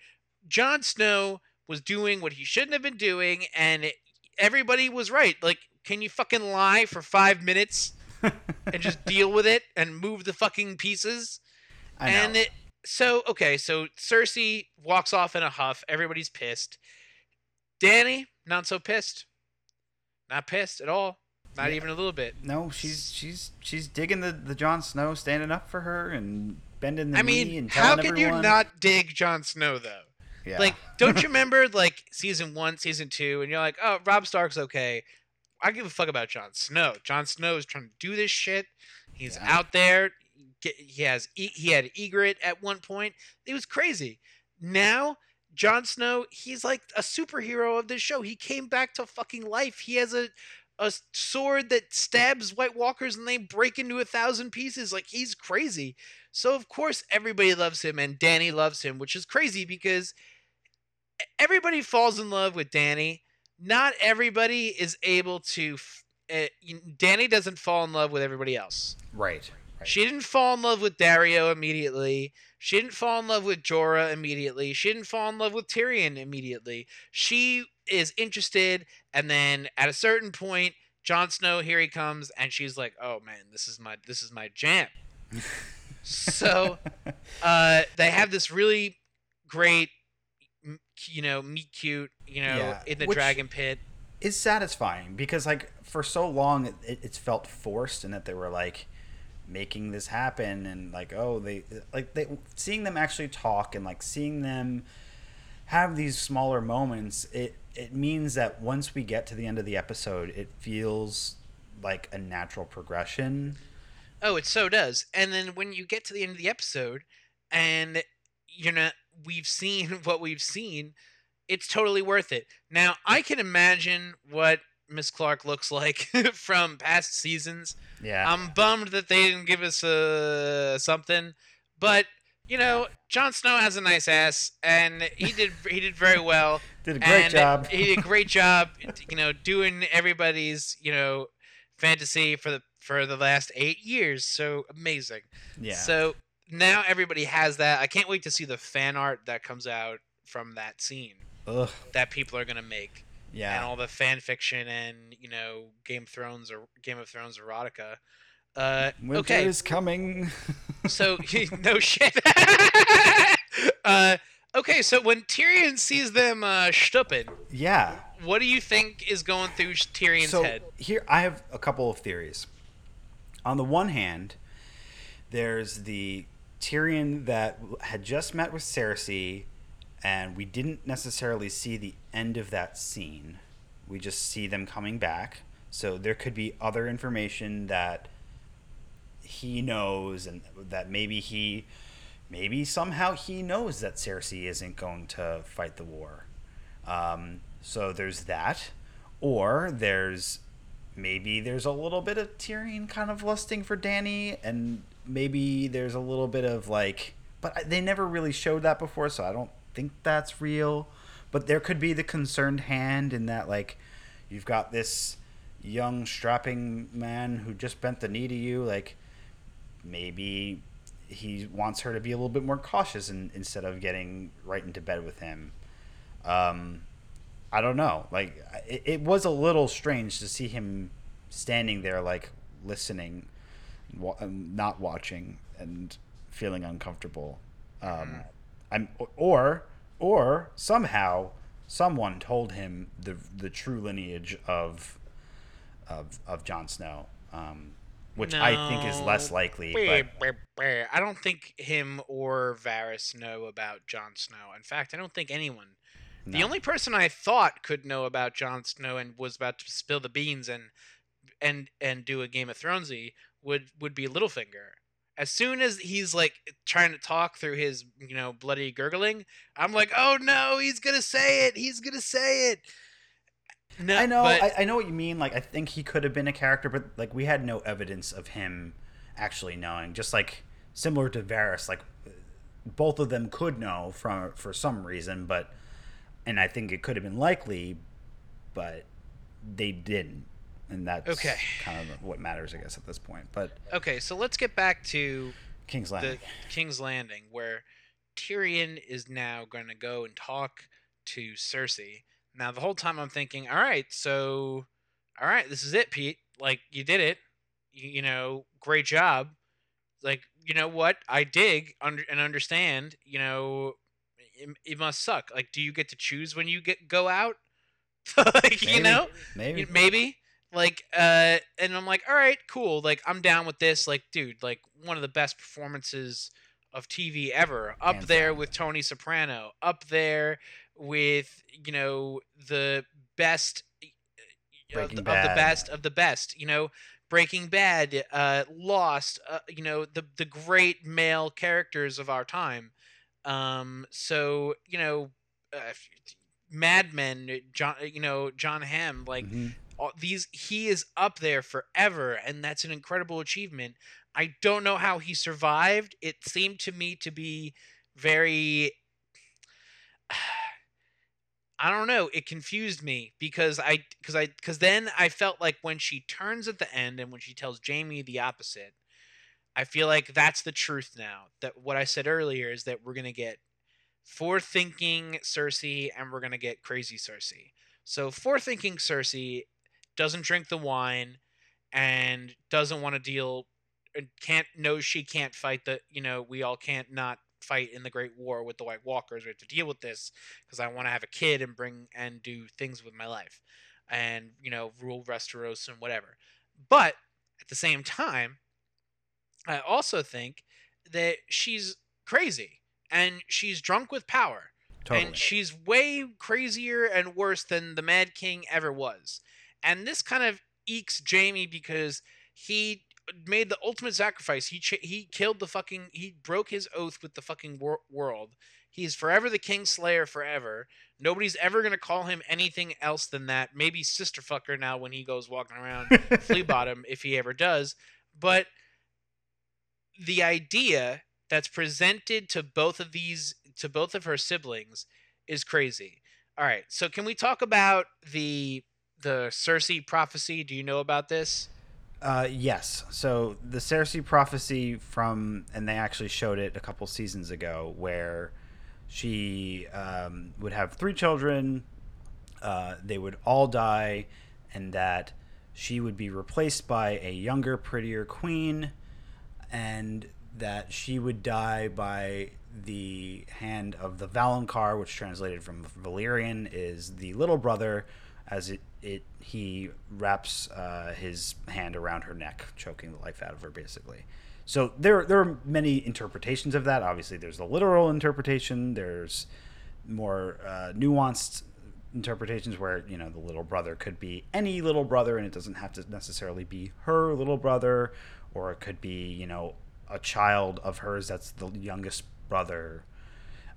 Jon Snow was doing what he shouldn't have been doing, and it, everybody was right. Like, can you fucking lie for five minutes and just deal with it and move the fucking pieces? I know. And it, so okay, so Cersei walks off in a huff. Everybody's pissed. Dany, not so pissed. Not pissed at all. Not Yeah. even a little bit. no, she's she's she's digging the the Jon Snow standing up for her and bending the I knee mean, and how telling can you not dig Jon Snow though? Yeah. Like, don't you remember like season one, season two, and you're like, oh, Robb Stark's okay. I give a fuck about Jon Snow. Jon Snow is trying to do this shit. He's Yeah. out there. He has he had Ygritte at one point. It was crazy. Now Jon Snow, he's like a superhero of this show. He came back to fucking life. He has a a sword that stabs White Walkers and they break into a thousand pieces. Like he's crazy. So of course everybody loves him and Dany loves him, which is crazy because everybody falls in love with Dany. Not everybody is able to. f- Uh, Dany doesn't fall in love with everybody else. right. Right. She didn't fall in love with Daario immediately. She didn't fall in love with Jorah immediately. She didn't fall in love with Tyrion immediately. She is interested, and then at a certain point, Jon Snow here he comes, and she's like, "Oh man, this is my this is my jam." so uh, they have this really great, you know, meet cute, you know, Yeah, in the dragon pit. is satisfying because like for so long it, it's felt forced and that they were like making this happen and like oh they like they seeing them actually talk and like seeing them have these smaller moments it it means that once we get to the end of the episode it feels like a natural progression Oh, it so does. And then when you get to the end of the episode and you know we've seen what we've seen, it's totally worth it. Now, I can imagine what Miss Clarke looks like from past seasons. yeah I'm bummed that they didn't give us uh, something, but you know, Jon Snow has a nice ass, and he did he did very well. did a great job He did a great job, you know, doing everybody's you know fantasy for the for the last eight years. So amazing. yeah So now everybody has that. I can't wait to see the fan art that comes out from that scene Ugh, that people are gonna make, and all the fan fiction and you know Game of Thrones or Game of Thrones erotica. Uh, winter okay, is coming so no shit. uh, okay, so when Tyrion sees them uh, stupping, yeah what do you think is going through Tyrion's so head? here I have a couple of theories. On the one hand, there's the Tyrion that had just met with Cersei, and we didn't necessarily see the end of that scene. We just see them coming back. So there could be other information that he knows, and that maybe he, maybe somehow he knows that Cersei isn't going to fight the war. Um, so there's that. or there's maybe there's a little bit of Tyrion kind of lusting for Dany, and maybe there's a little bit of like, but they never really showed that before, so I don't think that's real. But there could be the concerned hand in that like, you've got this young strapping man who just bent the knee to you, like maybe he wants her to be a little bit more cautious in, instead of getting right into bed with him. Um, I don't know. Like it, it was a little strange to see him standing there, like listening, wa- um, not watching, and feeling uncomfortable. Um. I'm or or somehow someone told him the the true lineage of of of Jon Snow. Um, which no. I think is less likely. but... I don't think him or Varys know about Jon Snow. In fact, I don't think anyone no. The only person I thought could know about Jon Snow and was about to spill the beans and and and do a Game of Thronesy would would be Littlefinger. As soon as he's like trying to talk through his you know bloody gurgling, I'm like, oh no, he's gonna say it. He's gonna say it. No, I know, but... I, I know what you mean. Like, I think he could have been a character, but like we had no evidence of him actually knowing. Just like similar to Varys, like both of them could know from for some reason, but and I think it could have been likely, but they didn't, and that's okay. kind of what matters, I guess, at this point. But okay, so let's get back to King's Landing. King's Landing, where Tyrion is now going to go and talk to Cersei. Now, the whole time I'm thinking, all right, so, all right, this is it, Pete. Like, you did it. You, you know, great job. Like, you know what? I dig under, and understand, you know, it, it must suck. Like, do you get to choose when you get go out? like, maybe, you know, maybe, maybe. Like, uh, and I'm like, all right, cool. Like, I'm down with this. Like, dude, like one of the best performances of TV ever. Up Hands there with Tony Soprano. Up there with you know the best of the, of the, best of the best. You know, Breaking Bad, uh, Lost. Uh, you know, the the great male characters of our time. Um, so you know, uh, Mad Men, Jon, you know, Jon Hamm, like mm-hmm. These, he is up there forever, and that's an incredible achievement. I don't know how he survived. It seemed to me to be very. I don't know. It confused me because I because I because then I felt like when she turns at the end and when she tells Jaime the opposite, I feel like that's the truth now. That what I said earlier is that we're gonna get forethinking Cersei and we're gonna get crazy Cersei. So forethinking Cersei doesn't drink the wine and doesn't want to deal and can't knows she can't fight the you know we all can't not fight in the Great War with the White Walkers. We have to deal with this because I want to have a kid and bring and do things with my life, and you know rule Westeros and whatever. But at the same time, I also think that she's crazy and she's drunk with power. Totally. And she's way crazier and worse than the Mad King ever was. And this kind of ekes Jaime because he made the ultimate sacrifice. He ch- he killed the fucking he broke his oath with the fucking wor- world. He's forever the King Slayer forever. Nobody's ever gonna call him anything else than that. Maybe sister fucker now when he goes walking around flea bottom if he ever does. But the idea that's presented to both of these to both of her siblings is crazy. All right, so can we talk about the the Cersei prophecy? Do you know about this? Uh, yes. So the Cersei prophecy from, and they actually showed it a couple seasons ago, where she um, would have three children. Uh, they would all die, and that she would be replaced by a younger, prettier queen, and that she would die by the hand of the Valonqar, which translated from Valyrian is the little brother, as it, it he wraps uh, his hand around her neck, choking the life out of her, basically. So there there are many interpretations of that. Obviously, there's the literal interpretation. There's more uh, nuanced interpretations where you know the little brother could be any little brother, and it doesn't have to necessarily be her little brother, or it could be you know a child of hers that's the youngest brother.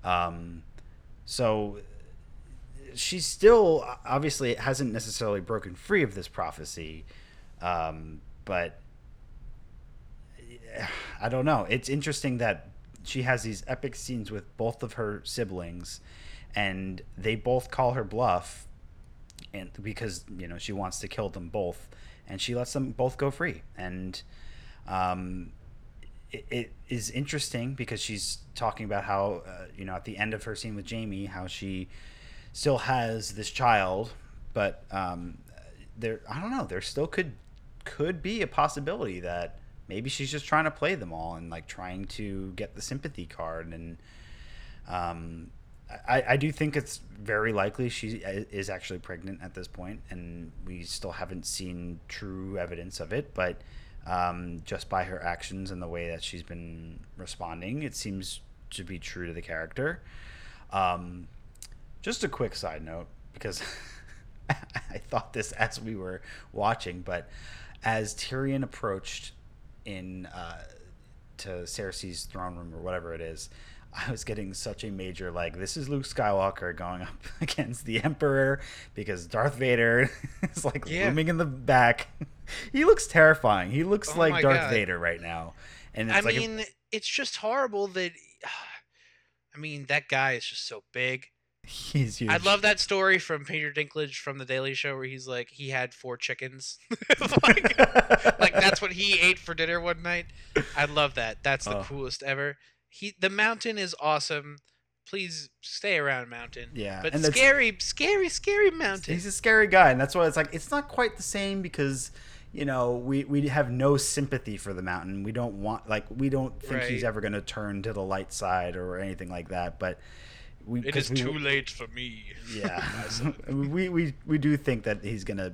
Um, so she's still obviously hasn't necessarily broken free of this prophecy, um, but I don't know. It's interesting that she has these epic scenes with both of her siblings, and they both call her bluff, and because you know she wants to kill them both, and she lets them both go free, and um, it, it is interesting because she's talking about how uh, you know at the end of her scene with Jaime how she still has this child, but um, there I don't know there still could could be a possibility that maybe she's just trying to play them all and like trying to get the sympathy card. And um, I, I do think it's very likely she is actually pregnant at this point and we still haven't seen true evidence of it. But um, just by her actions and the way that she's been responding it seems to be true to the character. Um, just a quick side note because i thought this as we were watching but as tyrion approached in uh, to Cersei's throne room or whatever it is, I was getting such a major like this is Luke Skywalker going up against the Emperor because Darth Vader is like yeah. looming in the back. he looks terrifying. He looks oh like Darth God. Vader right now. And I like mean, a, it's just horrible that I mean, that guy is just so big. He's huge. I love that story from Peter Dinklage from the Daily Show where he's like he had four chickens, like, like, that's what he ate for dinner one night. I love that. That's the oh. coolest ever. He the mountain is awesome. Please stay around mountain. Yeah, but scary, scary, scary mountain. He's a scary guy, and that's why it's like it's not quite the same because you know we we have no sympathy for the mountain. We don't want like we don't think right. he's ever going to turn to the light side or anything like that. But we, it is we, too late for me. Yeah, we, we we do think that he's gonna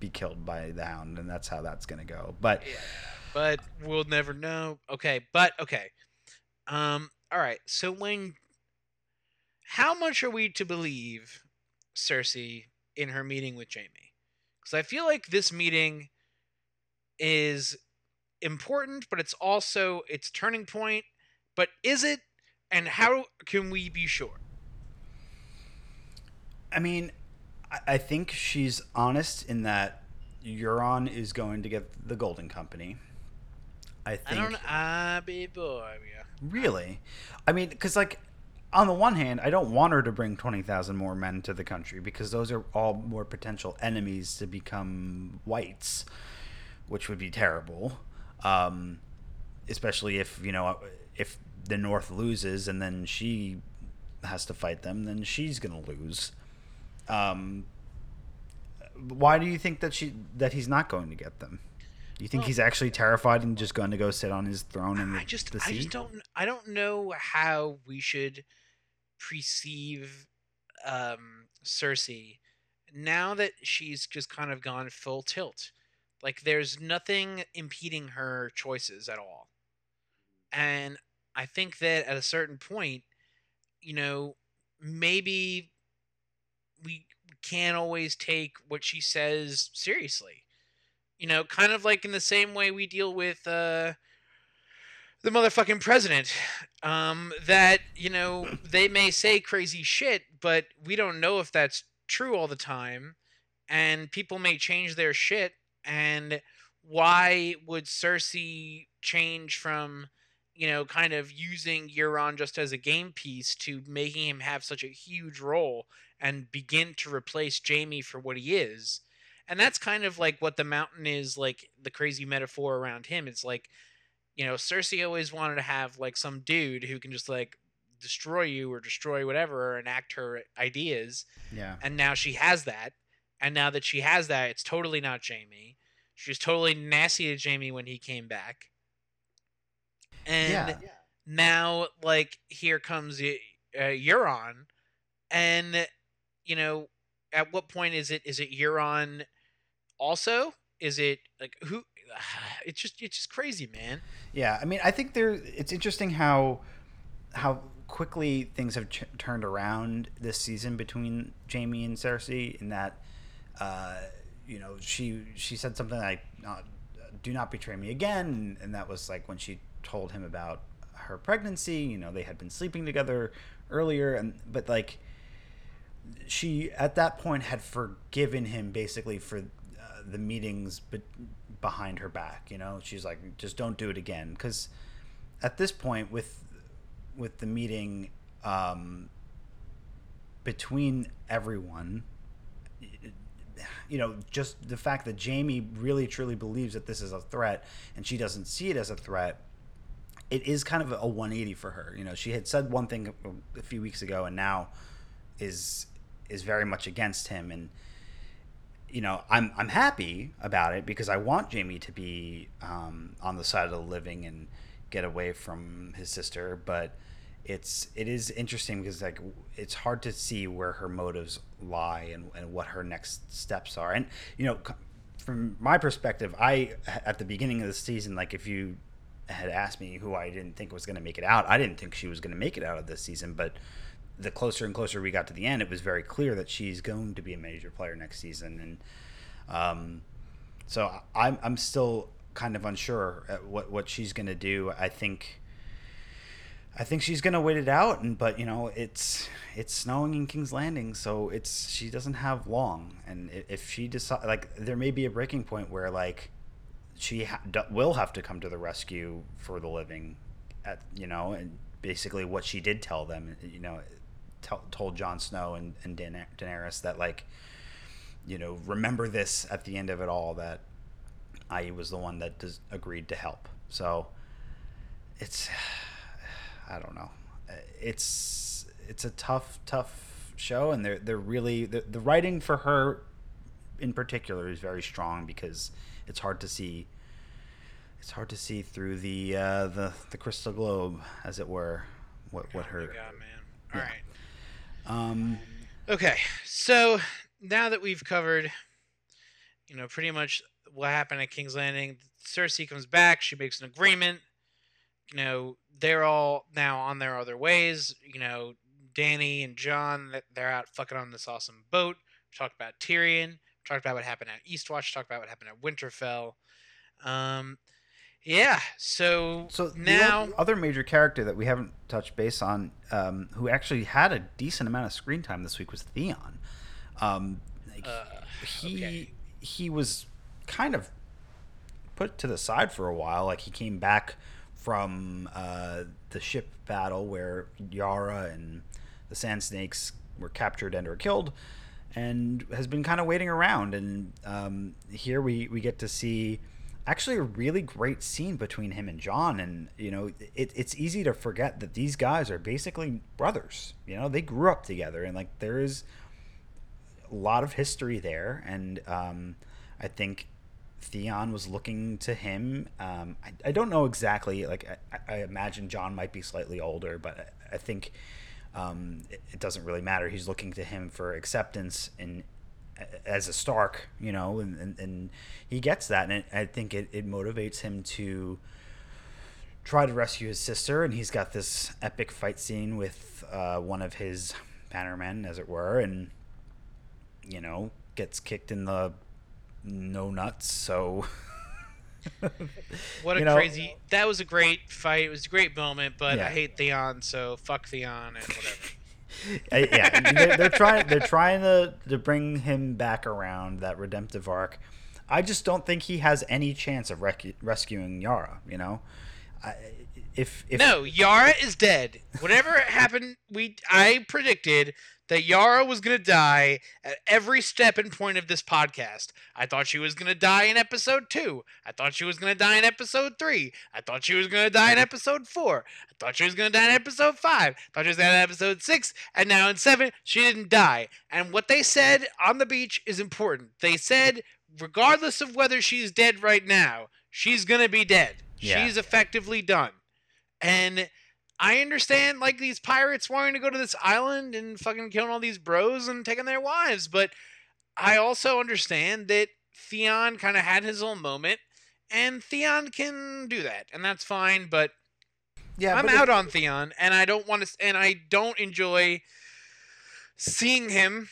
be killed by the hound, and that's how that's gonna go. But yeah, but we'll never know. Okay, but okay. Um. All right. So when, how much are we to believe Cersei in her meeting with Jaime? Because I feel like this meeting is important, but it's also its turning point. But is it and how can we be sure? I mean, I think she's honest in that Euron is going to get the Golden Company. I think. I don't. I be boy. Yeah. Really, I mean, because like, on the one hand, I don't want her to bring twenty thousand more men to the country because those are all more potential enemies to become whites, which would be terrible. Um, especially if you know if the North loses and then she has to fight them, then she's gonna lose. Um, why do you think that she that he's not going to get them? Do you think well, he's actually terrified and just going to go sit on his throne in the, I just, the? I just don't. I don't know how we should perceive um, Cersei now that she's just kind of gone full tilt. Like there's nothing impeding her choices at all, and I think that at a certain point, you know, maybe we can't always take what she says seriously. You know, kind of like in the same way we deal with uh, the motherfucking president. Um, that, you know, they may say crazy shit, but we don't know if that's true all the time. And people may change their shit. And why would Cersei change from you know, kind of using Euron just as a game piece to making him have such a huge role and begin to replace Jaime for what he is. And that's kind of like what the mountain is like the crazy metaphor around him. It's like, you know, Cersei always wanted to have like some dude who can just like destroy you or destroy whatever or enact her ideas. Yeah. And now she has that. And now that she has that, it's totally not Jaime. She was totally nasty to Jaime when he came back and yeah. now like here comes uh, Euron, and you know at what point is it is it Euron also is it like who it's just it's just crazy man yeah i mean i think there it's interesting how how quickly things have ch- turned around this season between jaime and cersei in that uh you know she she said something like uh, do not betray me again and that was like when she told him about her pregnancy. You know, they had been sleeping together earlier, and but like she at that point had forgiven him basically for uh, the meetings be- behind her back. You know, she's like, just don't do it again. Because at this point, with with the meeting um, between everyone, you know, just the fact that Jaime really truly believes that this is a threat and she doesn't see it as a threat, it is kind of a 180 for her. You know, she had said one thing a few weeks ago and now is is very much against him and you know, I'm I'm happy about it because I want Jaime to be um, on the side of the living and get away from his sister, but it's it is interesting because like it's hard to see where her motives lie and, and what her next steps are and you know from my perspective i at the beginning of the season like if you had asked me who i didn't think was going to make it out i didn't think she was going to make it out of this season but the closer and closer we got to the end it was very clear that she's going to be a major player next season and um, so i'm, I'm still kind of unsure at what, what she's going to do. I think I think she's gonna wait it out, and but you know it's it's snowing in King's Landing, so it's she doesn't have long, and if she decide like there may be a breaking point where like she ha- will have to come to the rescue for the living, at you know, and basically what she did tell them, you know, t- told Jon Snow and and da- Daenerys that like, you know, remember this at the end of it all that I was the one that agreed to help, so it's I don't know. It's it's a tough tough show, and they're they're really the, the writing for her in particular is very strong because it's hard to see. It's hard to see through the uh, the the crystal globe, as it were, what what her. God, man. All yeah. right. Um. Okay, so now that we've covered, you know, pretty much what happened at King's Landing, Cersei comes back. She makes an agreement. You know, they're all now on their other ways. You know, Dany and Jon, they're out fucking on this awesome boat. We talked about Tyrion. Talked about what happened at Eastwatch. Talked about what happened at Winterfell. Um, yeah. So so now other major character that we haven't touched base on, um, who actually had a decent amount of screen time this week was Theon. Um, like, uh, he okay. he was kind of put to the side for a while. Like he came back from uh, the ship battle where Yara and the Sand Snakes were captured and or killed, and has been kind of waiting around. And um, here we, we get to see actually a really great scene between him and Jon. And, you know, it, it's easy to forget that these guys are basically brothers. You know, they grew up together, and like there is a lot of history there. And um, I think Theon was looking to him. Um, I, I, don't know exactly. Like I, I, imagine Jon might be slightly older, but I, I think um, it, it, doesn't really matter. He's looking to him for acceptance in as a Stark, you know, and, and, and he gets that, and I think it, it motivates him to try to rescue his sister. And he's got this epic fight scene with uh, one of his bannermen, as it were, and you know gets kicked in the no nuts. So. what a you know, crazy! That was a great fight. It was a great moment, but Yeah. I hate Theon, so fuck Theon and whatever. Uh, yeah, they're, they're trying. They're trying to to bring him back around that redemptive arc. I just don't think he has any chance of rec- rescuing Yara. You know, I, if if no, Yara is dead. Whatever happened, we I predicted that Yara was gonna die at every step and point of this podcast. I thought she was gonna die in episode two. I thought she was gonna die in episode three. I thought she was gonna die in episode four. I thought she was gonna die in episode five. I thought she was gonna die in episode six. And now in seven, she didn't die. And what they said on the beach is important. They said, regardless of whether she's dead right now, she's gonna be dead. Yeah. She's effectively done. And I understand like these pirates wanting to go to this island and fucking killing all these bros and taking their wives, but I also understand that Theon kind of had his own moment, and Theon can do that, and that's fine. But yeah, I'm but out if- on Theon, and I don't want to, and I don't enjoy seeing him.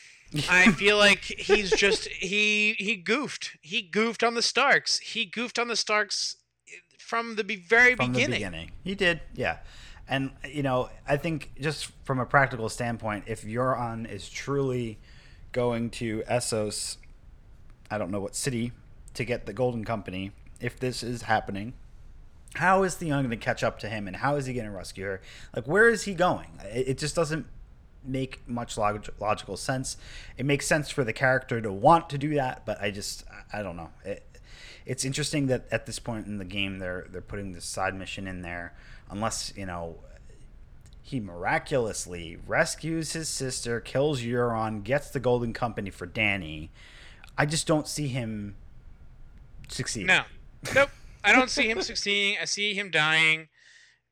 I feel like he's just he he goofed. He goofed on the Starks. He goofed on the Starks eh, from the be- very from beginning. the beginning. He did, yeah. And you know, I think just from a practical standpoint, if Euron is truly going to Essos, I don't know what city, to get the Golden Company, if this is happening, how is Theon going to catch up to him, and how is he going to rescue her? Like, where is he going? It, it just doesn't make much log- logical sense. It makes sense for the character to want to do that, but I just I don't know. It, it's interesting that at this point in the game they're they're putting this side mission in there, unless you know he miraculously rescues his sister, kills Euron, gets the Golden Company for Dany. I just don't see him succeed. No, nope. I don't see him succeeding. I see him dying,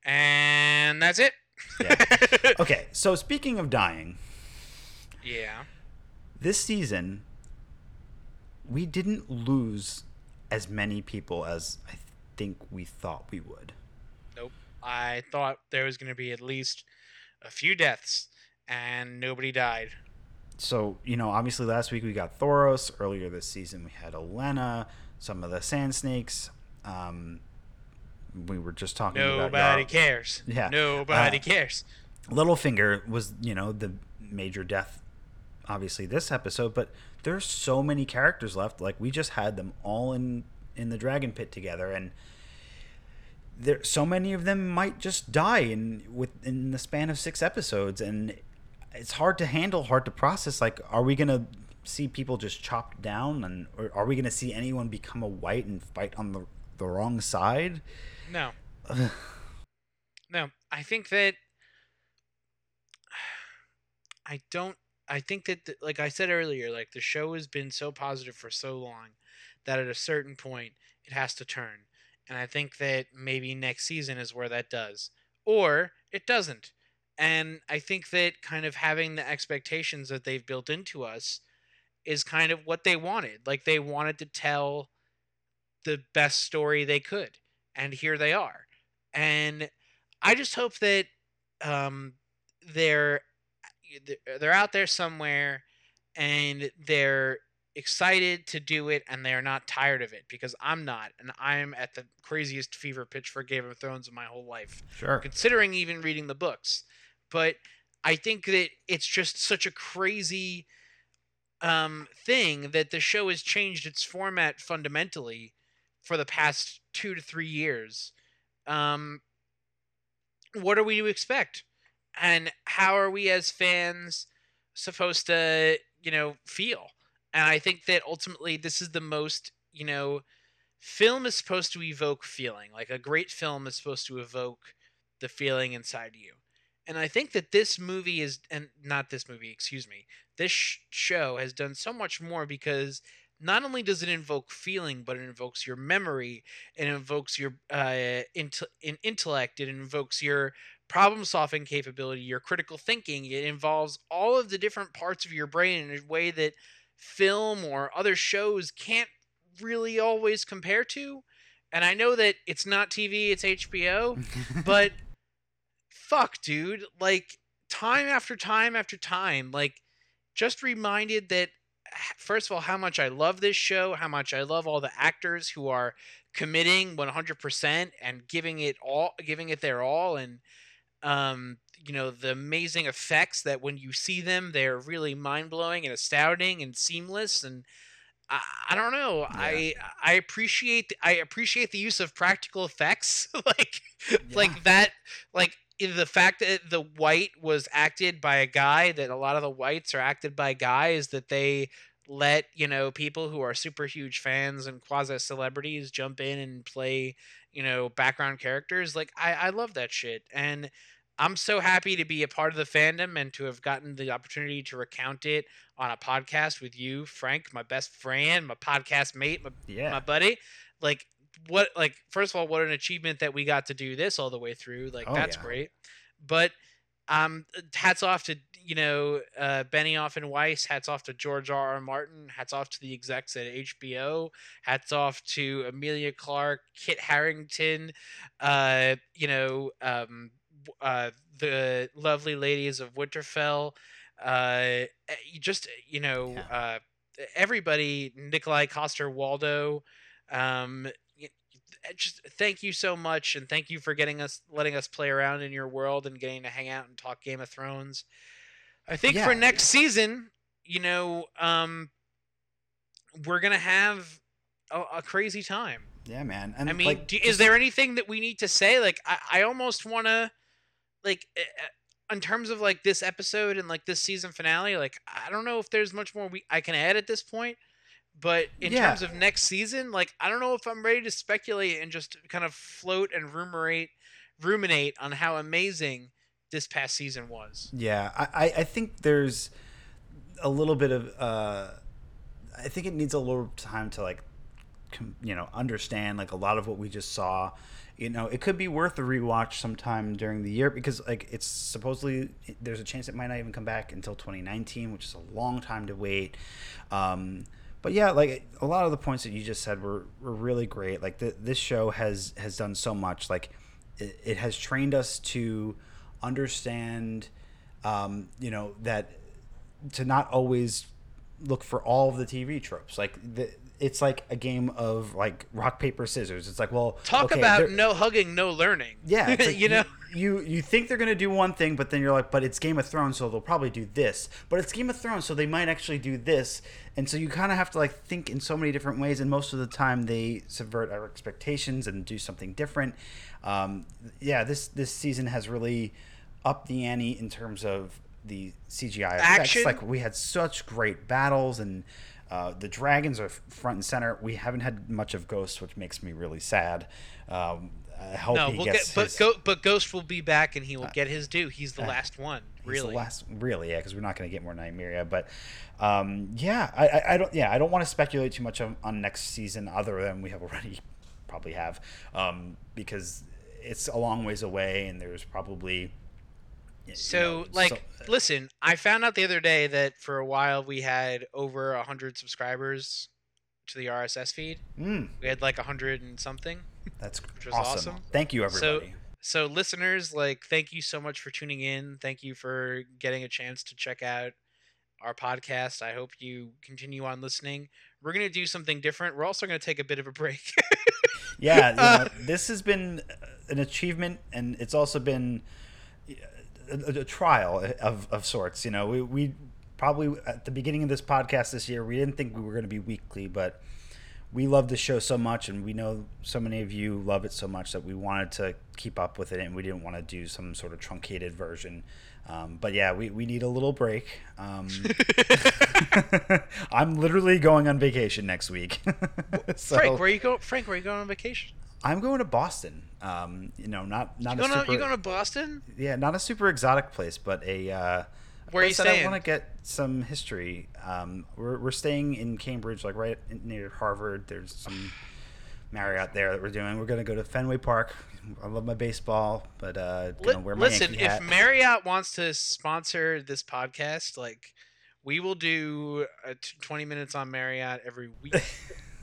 and that's it. Yeah. Okay, so speaking of dying, yeah. this season we didn't lose as many people as I think we thought we would. Nope. I thought there was going to be at least a few deaths, and nobody died. So, you know, obviously last week we got Thoros. Earlier this season we had Olenna, some of the Sand Snakes. Um, we were just talking about Nobody cares. Yeah. Nobody Uh, cares. Littlefinger was, you know, the major death, obviously this episode, but there's so many characters left. Like we just had them all in in the dragon pit together, and there so many of them might just die in within the span of six episodes, and it's hard to handle, hard to process. Like, are we gonna see people just chopped down, and or are we gonna see anyone become a white and fight on the the wrong side? No. No. I think that. I don't. I think that, the, like I said earlier, like the show has been so positive for so long that at a certain point it has to turn. And I think that maybe next season is where that does. Or it doesn't. And I think that kind of having the expectations that they've built into us is kind of what they wanted. Like they wanted to tell the best story they could. And here they are. And I just hope that um, they're they're out there somewhere and they're excited to do it and they're not tired of it because I'm not and I'm at the craziest fever pitch for Game of Thrones of my whole life Sure. considering even reading the books. But I think that it's just such a crazy um, thing that the show has changed its format fundamentally for the past two to three years. Um, what are we to expect and how are we as fans supposed to you know feel? And i think that ultimately this is the most you know film is supposed to evoke feeling. Like a great film is supposed to evoke the feeling inside you. And i think that this movie is and not this movie excuse me this sh- show has done so much more because not only does it invoke feeling but it invokes your memory it invokes your uh, int- in intellect it invokes your problem solving capability, your critical thinking. It involves all of the different parts of your brain in a way that film or other shows can't really always compare to. And I know that it's not TV, it's HBO, but fuck, dude. Like, time after time after time, like, just reminded that, first of all, how much I love this show, how much I love all the actors who are committing 100% and giving it all, giving it their all. And, um, you know the amazing effects that when you see them they're really mind-blowing and astounding and seamless and I, I don't know I I appreciate I appreciate the use of practical effects like Yeah. like that like the fact that the white was acted by a guy that a lot of the whites are acted by guys that they let you know people who are super huge fans and quasi celebrities jump in and play you know background characters like i i love that shit and i'm so happy to be a part of the fandom and to have gotten the opportunity to recount it on a podcast with you frank my best friend my podcast mate my, yeah. my buddy. Like what like first of all what an achievement that we got to do this all the way through. Like Oh, that's yeah. great. But um hats off to you know uh benioff and weiss. Hats off to george r r. Martin. Hats off to the execs at hbo hats off to emilia clarke kit harington uh you know um uh the lovely ladies of winterfell uh eh, just you know Yeah. uh everybody nikolaj Coster-Waldau, um, just thank you so much, and thank you for getting us, letting us play around in your world and getting to hang out and talk Game of Thrones. I think Yeah. for next season, you know, um, we're gonna have a, a crazy time. Yeah, man. And I mean, like, do, is there anything that we need to say? Like, I, I almost want to, like, eh, eh, in terms of like this episode and like this season finale. Like, I don't know if there's much more we I can add at this point. But in Yeah. terms of next season, like, I don't know if I'm ready to speculate and just kind of float and ruminate, ruminate on how amazing this past season was. Yeah, I, I- I think there's a little bit of. Uh, I think it needs a little time to like, com- you know, understand like a lot of what we just saw. You know, it could be worth a rewatch sometime during the year because like it's supposedly there's a chance it might not even come back until 2019, which is a long time to wait. Um, but yeah, like a lot of the points that you just said were, were really great. Like the, this show has has done so much. Like it, it has trained us to understand, um, you know, that to not always look for all of the TV tropes. Like the, it's like a game of like rock paper scissors. It's like, well, Talk okay, about no hugging, no learning. yeah, like you know. you you think they're gonna do one thing, but then you're like, but it's Game of Thrones, so they'll probably do this. But it's Game of Thrones, so they might actually do this. And so you kind of have to like think in so many different ways, and most of the time they subvert our expectations and do something different. Um, yeah, this this season has really upped the ante in terms of the CGI effects. Like we had such great battles and. Uh, the dragons are front and center. We haven't had much of Ghost, which makes me really sad. Um, I hope No, he we'll gets get, but his- Go, but Ghost will be back and he will get his due. He's the uh, last one, He's really. the last, really, yeah, because we're not going to get more Nymeria. But um, yeah, I, I, I don't, yeah, I don't want to speculate too much on, on next season, other than we have already probably have, um, because it's a long ways away, and there's probably. So, know, like, so- listen, I found out the other day that for a while we had over a hundred subscribers to the RSS feed. mm, We had like a hundred and something. that's Which was awesome. awesome. Thank you, So- everybody. So, listeners, like, thank you so much for tuning in. Thank you for getting a chance to check out our podcast. I hope you continue on listening. We're gonna do something different. We're also gonna take a bit of a break. yeah, you Uh, know, this has been an achievement, and it's also been a, a, trial of, of sorts. You know, we, we probably at the beginning of this podcast this year, we didn't think we were going to be weekly, but we love the show so much, and we know so many of you love it so much that we wanted to keep up with it, and we didn't want to do some sort of truncated version. Um, but yeah, we, we need a little break. Um, I'm literally going on vacation next week. so Frank, where are you go? Frank, where are you going on vacation? I'm going to Boston. Um, you know, not not You a going, super, to, you going to Boston? yeah, not a super exotic place, but a uh, Where are you place that I want to get some history. Um, we're we're staying in Cambridge, like right near Harvard. There's some Marriott there that we're doing. We're gonna go to Fenway Park. I love my baseball, but uh, gonna wear my listen, Yankee if hat. Marriott wants to sponsor this podcast, like we will do uh, t- 20 minutes on Marriott every week.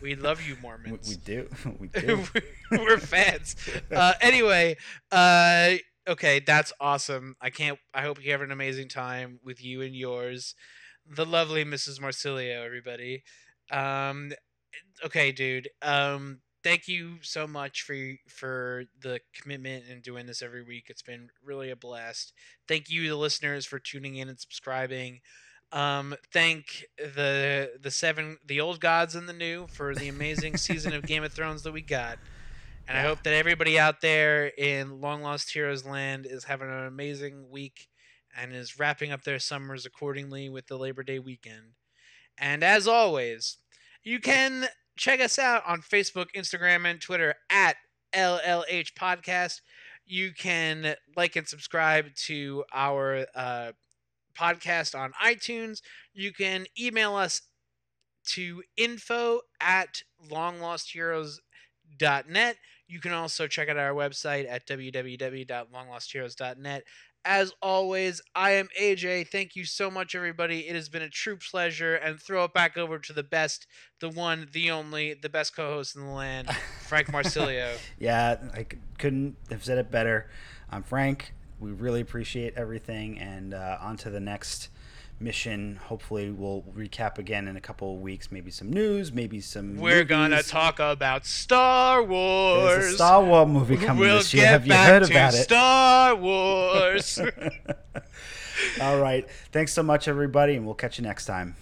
we love you, we, Mormons. we do, we do. We're fans. Uh, anyway, uh, okay, that's awesome. I can't. I hope you have an amazing time with you and yours, the lovely Mrs. Marsilio. Everybody. Um, okay, dude. Um, thank you so much for for the commitment and doing this every week. It's been really a blast. Thank you, the listeners, for tuning in and subscribing. Um, thank the the seven the old gods and the new for the amazing season of Game of Thrones that we got. And I hope that everybody out there in Long Lost Heroes Land is having an amazing week and is wrapping up their summers accordingly with the Labor Day weekend. And as always, you can check us out on Facebook, Instagram, and Twitter at LLH Podcast. You can like and subscribe to our uh, podcast on iTunes. You can email us to info at longlostheroes.net. You can also check out our website at www.longlostheroes.net. As always, I am AJ. Thank you so much, everybody. It has been a true pleasure. And throw it back over to the best, the one, the only, the best co host in the land, Frank Marsilio. yeah, I couldn't have said it better. I'm Frank. We really appreciate everything, and uh, on to the next mission. Hopefully, we'll recap again in a couple of weeks. Maybe some news, maybe some. We're gonna talk about Star Wars. There's a Star Wars movie coming we'll this year. Have you heard about it? Star Wars. All right. Thanks so much, everybody, and we'll catch you next time.